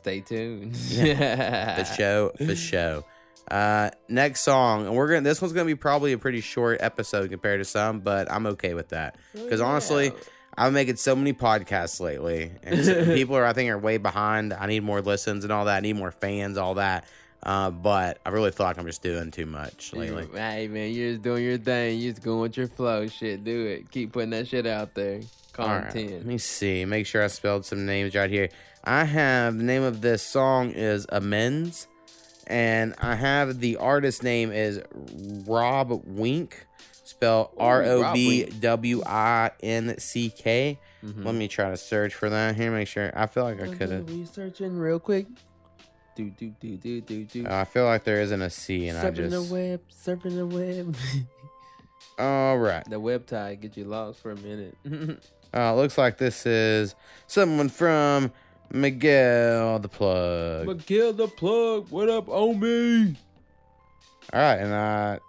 stay tuned. (laughs) for show, for show. Uh, next song, and we're gonna. This one's gonna be probably a pretty short episode compared to some, but I'm okay with that because honestly, I'm making so many podcasts lately, and so- (laughs) people are I think are way behind. I need more listens and all that. I need more fans, all that. Uh, but I really feel like I'm just doing too much lately. Hey man, you're just doing your thing. You're just going with your flow. Shit, do it. Keep putting that shit out there. All right, Content. let me see. Make sure I spelled some names right here. I have the name of this song is Amends, and I have the artist name is Rob Wink, spell Ooh, R O B. W I N C K. Mhm. Let me try to search for that here. Make sure. I feel like I could have. researching real quick. Do do do do do do. I feel like there isn't a C, and I surfing the web, surfing the web. (laughs) All right. the web tie get you lost for a minute. (laughs) Uh, looks like this is someone from Miguel the Plug. Miguel the plug, what up me? All right, and I.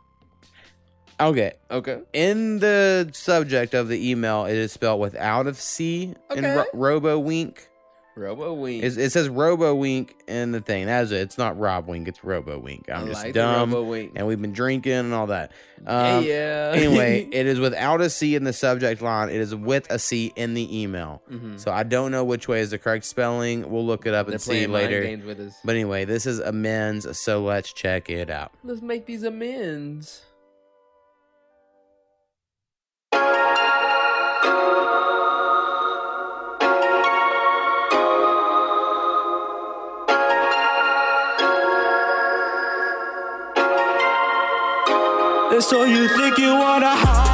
okay, okay. In the subject of the email, it is spelled without a C in Okay. ro- Robo Wink. Robo Wink. It, it says Robo Wink in the thing. That is it. It's not Rob Wink. It's Robo Wink. I'm I just like dumb, and we've been drinking and all that. Um, Yeah. (laughs) anyway, it is without a C in the subject line. It is with a C in the email. Mhm. So I don't know which way is the correct spelling. We'll look it up They're and see later. games with us. But anyway, this is amends. So let's check it out. Let's make these amends. And so you think you wanna higher,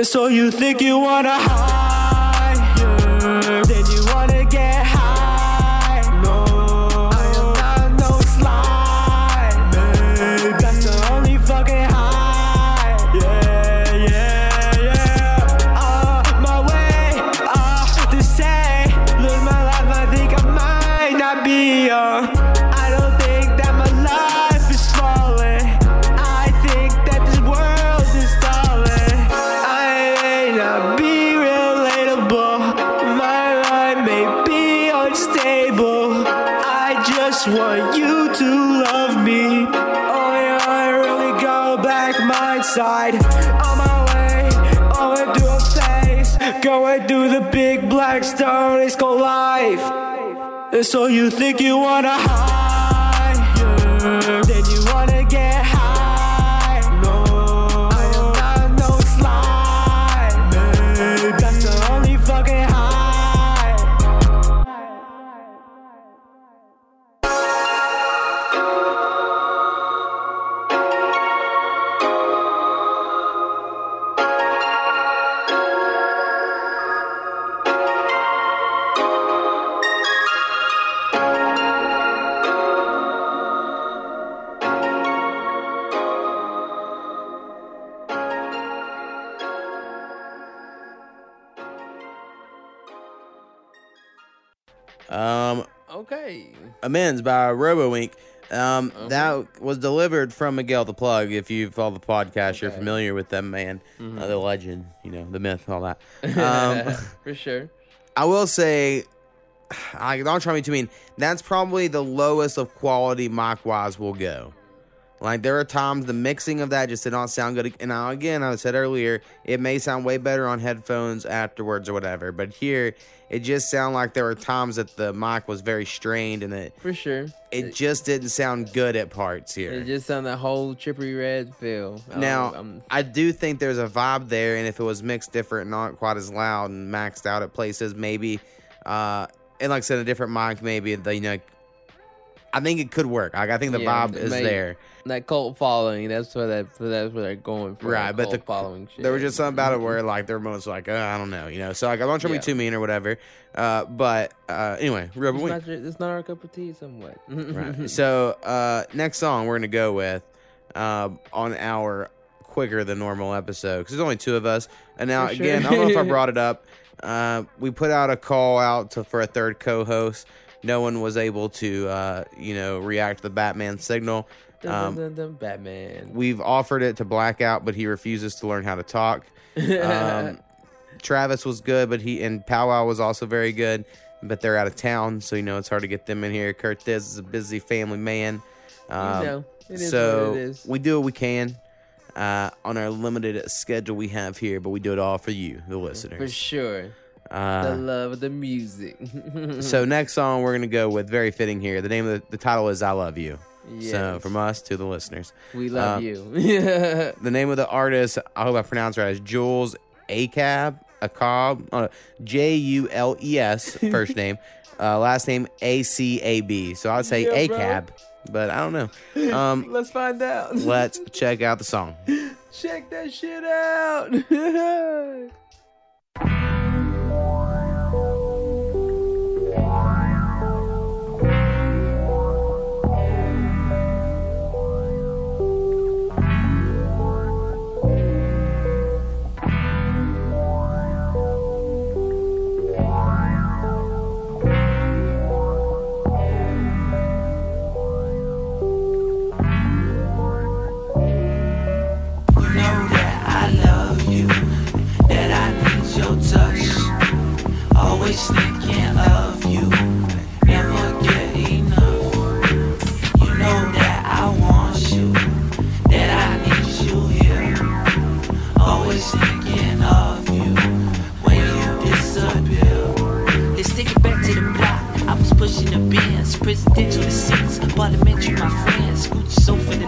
And so you think you wanna higher, black it's called life. And so you think you wanna hide, Amends by RoboWink. Um, That was delivered from Miguel the Plug. If you follow the podcast, you're familiar with them, man. Mhm. Uh, the legend, you know, the myth, all that. (laughs) Um, (laughs) For sure. I will say, (sighs) I don't try me too mean. That's probably the lowest of quality mic wise will go. Like there are times the mixing of that just did not sound good. And now again, I said earlier, it may sound way better on headphones afterwards or whatever. But here, it just sounded like there were times that the mic was very strained and it For sure. it just didn't sound good at parts here. It just sounded that whole Trippie Redd feel. Now, I'm- I do think there's a vibe there, and if it was mixed different, not quite as loud and maxed out at places, maybe, uh, and like I said, a different mic, maybe the you know, I think it could work. Like I think the Yeah, vibe is there, That cult following. That's what that. That's what they're going for. right? But cult the following shit. there was just something about it where like their moments like uh, I don't know, you know. So like I don't try to Yeah. be too mean or whatever. Uh, but uh, anyway, It's not, it's not our cup of tea, somewhat. right. (laughs) So uh, next song we're gonna go with uh, on our quicker than normal episode because there's only two of us. And now sure. again, I don't know if I (laughs) brought it up. Uh, we put out a call out to, for a third co-host. No one was able to, uh, you know, react to the Batman signal. Dun, Um, dun, dun, Batman. We've offered it to Blackout, but he refuses to learn how to talk. Um, (laughs) Travis was good, but he and Powwow was also very good, but they're out of town, so you know it's hard to get them in here. Kurt Diz is a busy family man. Um, know, it is so what it is. we do what we can uh, on our limited schedule we have here, but we do it all for you, the listeners. For sure. Uh, the love of the music. (laughs) so next song we're gonna go with very fitting here. The name of the, the title is "I Love You." So from us to the listeners, We love Um, you. (laughs) the name of the artist, I hope I pronounced right, is Jules Acab, Acab, uh, J U L E S, first (laughs) name, uh, last name A C A B. So I'd say Yeah, bro. Acab, but I don't know. Um, Let's find out. let's check out the song. check that shit out. Always thinking of you, never get enough. You know that I want you, that I need you here. Always thinking of you when you disappear. It back to the block. I was pushing the bands, presidential the seats, parliamentary, my friends, Gucci the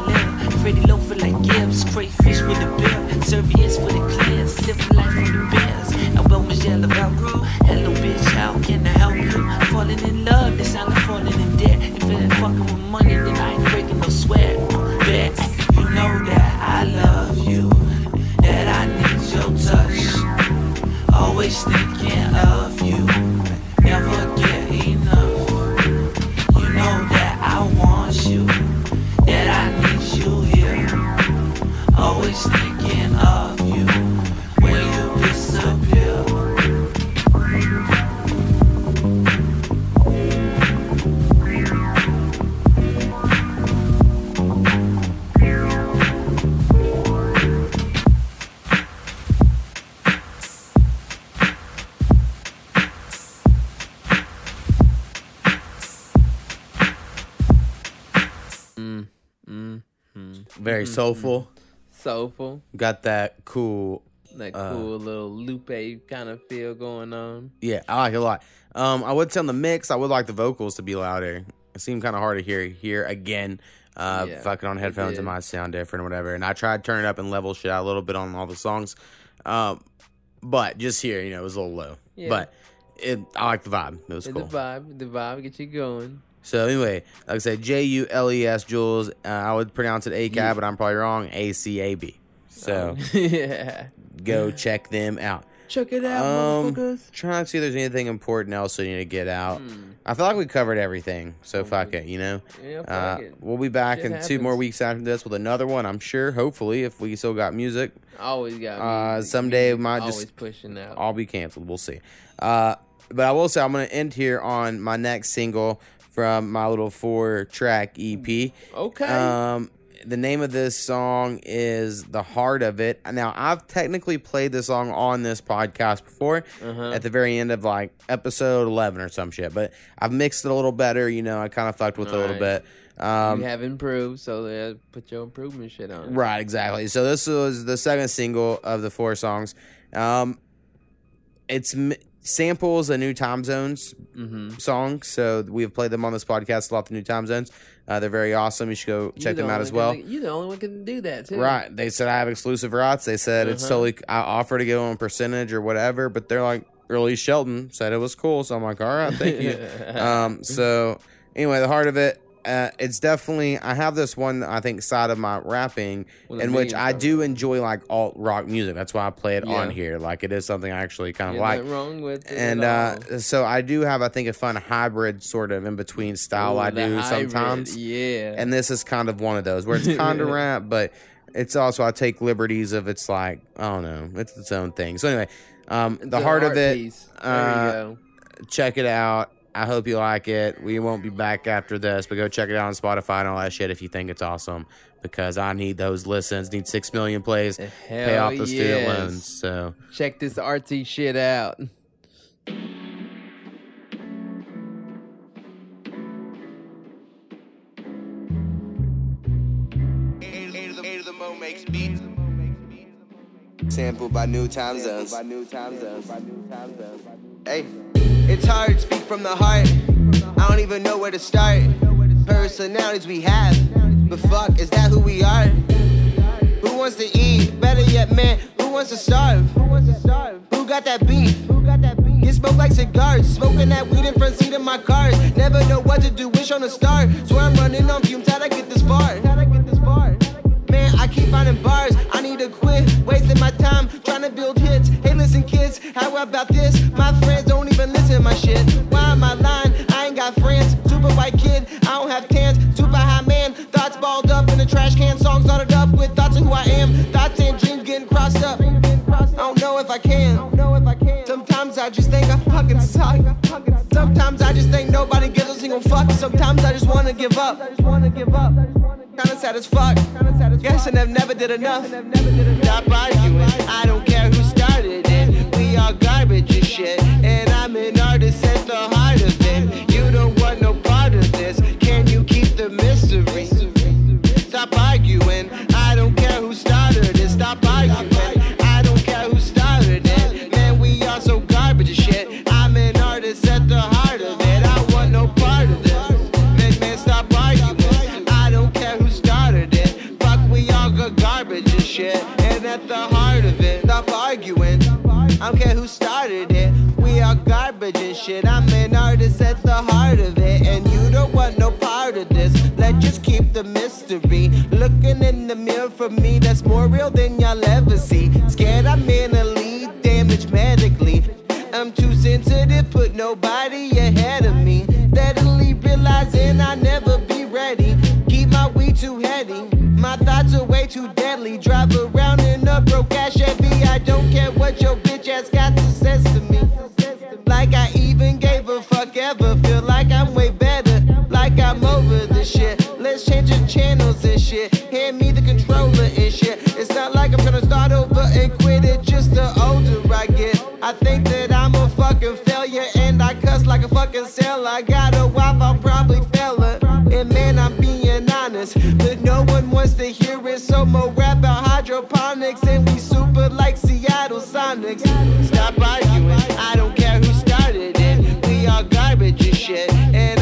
crayfish with the bill, serviettes for the clans, living life on the bears. Elbow Michelle Velcro, hello bitch, how can I help you? Falling in love, that sound like falling in debt. If it ain't fucking with money, then I ain't breaking no sweat. Bet you know that I love you, that I need your touch. Always thinking Very soulful. Soulful. Got that cool. That uh, cool little Lupe kind of feel going on. Yeah, I like it a lot. Um, I would say on the mix, I would like the vocals to be louder. It seemed kind of hard to hear here again. Uh, Yeah, fucking on headphones, it might sound different or whatever. And I tried turning up and level shit out a little bit on all the songs. Um, but just here, you know, it was a little low. Yeah. But it, I like the vibe. It was cool. The vibe, the vibe get you going. So anyway, like I said, J U L E S Jules. Uh, I would pronounce it A C A B, Yeah. but I'm probably wrong. A C A B. So Oh, (laughs) yeah. go check them out. Check it out, Um, motherfuckers. trying to see if there's anything important else we need to get out. Hmm. I feel like we covered everything, so fuck it, you know. Yeah, fuck uh, it. We'll be back Shit in two more weeks after this with another one. I'm sure. Hopefully, if we still got music. Always got Uh, music. someday might Always just pushing out. I'll be canceled. We'll see. Uh, but I will say I'm gonna end here on my next single from my little four track EP. Okay. Um, the name of this song is "The Heart of It." Now, I've technically played this song on this podcast before, Uh-huh. at the very end of like episode eleven or some shit. But I've mixed it a little better. You know, I kind of fucked with it a little Alright. bit. Um, you have improved, so put your improvement shit on. Right, exactly. So this was the second single of the four songs. Um, it's samples a new time zones Mhm. song. So we've played them on this podcast a lot. The new time zones, uh, they're very awesome. You should go check the them out as well. can- You the only one can do that too. Right. They said I have exclusive rights. They said it's Uh-huh. totally. I offer to give them a percentage or whatever, but they're like, early Shelton said it was cool. So I'm like, all right, thank you. (laughs) um. So anyway, the heart of it. Uh, it's definitely I have this one I think side of my rapping a in which I do enjoy like alt rock music. That's why I play it on here. Like it is something I actually kind of like. wrong with it and uh, so I do have I think a fun hybrid sort of in between style Ooh, I do hybrid, sometimes. yeah. And this is kind of one of those where it's kind of (laughs) rap, but it's also I take liberties of it's like I don't know, it's its own thing. So anyway, um, the a heart of it. piece. There you Uh, go. check it out. I hope you like it. We won't be back after this, but go check it out on Spotify and all that shit if you think it's awesome. Because I need those listens, need six million plays, pay off the student yes. loans. So Check this RT shit out. Sampled by New Time Zones. Hey, it's hard to speak from the heart. I don't even know where to start. Personalities we have, but fuck, is that who we are? Who wants to eat? Better yet, man, who wants to starve? Who wants to starve? Who got that beef? Who got that beef? Get smoked like cigars, smoking that weed in front seat of my cars. Never know what to do, wish on a star. Swear I'm running on fumes, how'd get this? How'd I get this far? Man, I keep finding bars. I need to quit wasting my time trying to build hits. Listen, kids, how about this? My friends don't even listen to my shit. Why am I lying? I ain't got friends. Super white kid, I don't have tans. Super high man, thoughts balled up in a trash can. Songs knotted up with thoughts of who I am. Thoughts and dreams getting crossed up. I don't know if I can. Sometimes I just think I fucking suck. Sometimes I just think nobody gives a single fuck. Sometimes I just wanna give up. Kinda sad as fuck. Guessing I've never did enough. Stop arguing. I don't care and shit. And I'm an artist at the heart of it. You don't want no part of this. Can you keep the mystery? Stop arguing. I don't care who started it. Stop arguing. I don't care who started it. Man, we are so garbage and shit. I'm an artist at the heart of it. I want no part of this. Man, man, stop arguing. I don't care who started it. Fuck, we all garbage and shit. And at the heart of it, stop arguing. I don't care who shit. I'm an artist at the heart of it. And you don't want no part of this. Let's just keep the mystery. Looking in the mirror for me, that's more real than y'all ever see. Scared I'm mentally damaged medically. I'm too sensitive, put nobody ahead of me. Steadily realizing I never be ready. Keep my weed too heady. My thoughts are way too deadly. Drive around in a broke ass Chevy. I don't care what your bitch ass got to say the shit. Let's change the channels and shit. Hand me the controller and shit. It's not like I'm gonna start over and quit it. Just the older I get. I think that I'm a fucking failure. And I cuss like a fucking sailor. I got a wife, I'll probably fail her. And man, I'm being honest. But no one wants to hear it. So more rap about hydroponics and we super like Seattle Sonics. Stop arguing, I don't care who started it. We are garbage and shit, and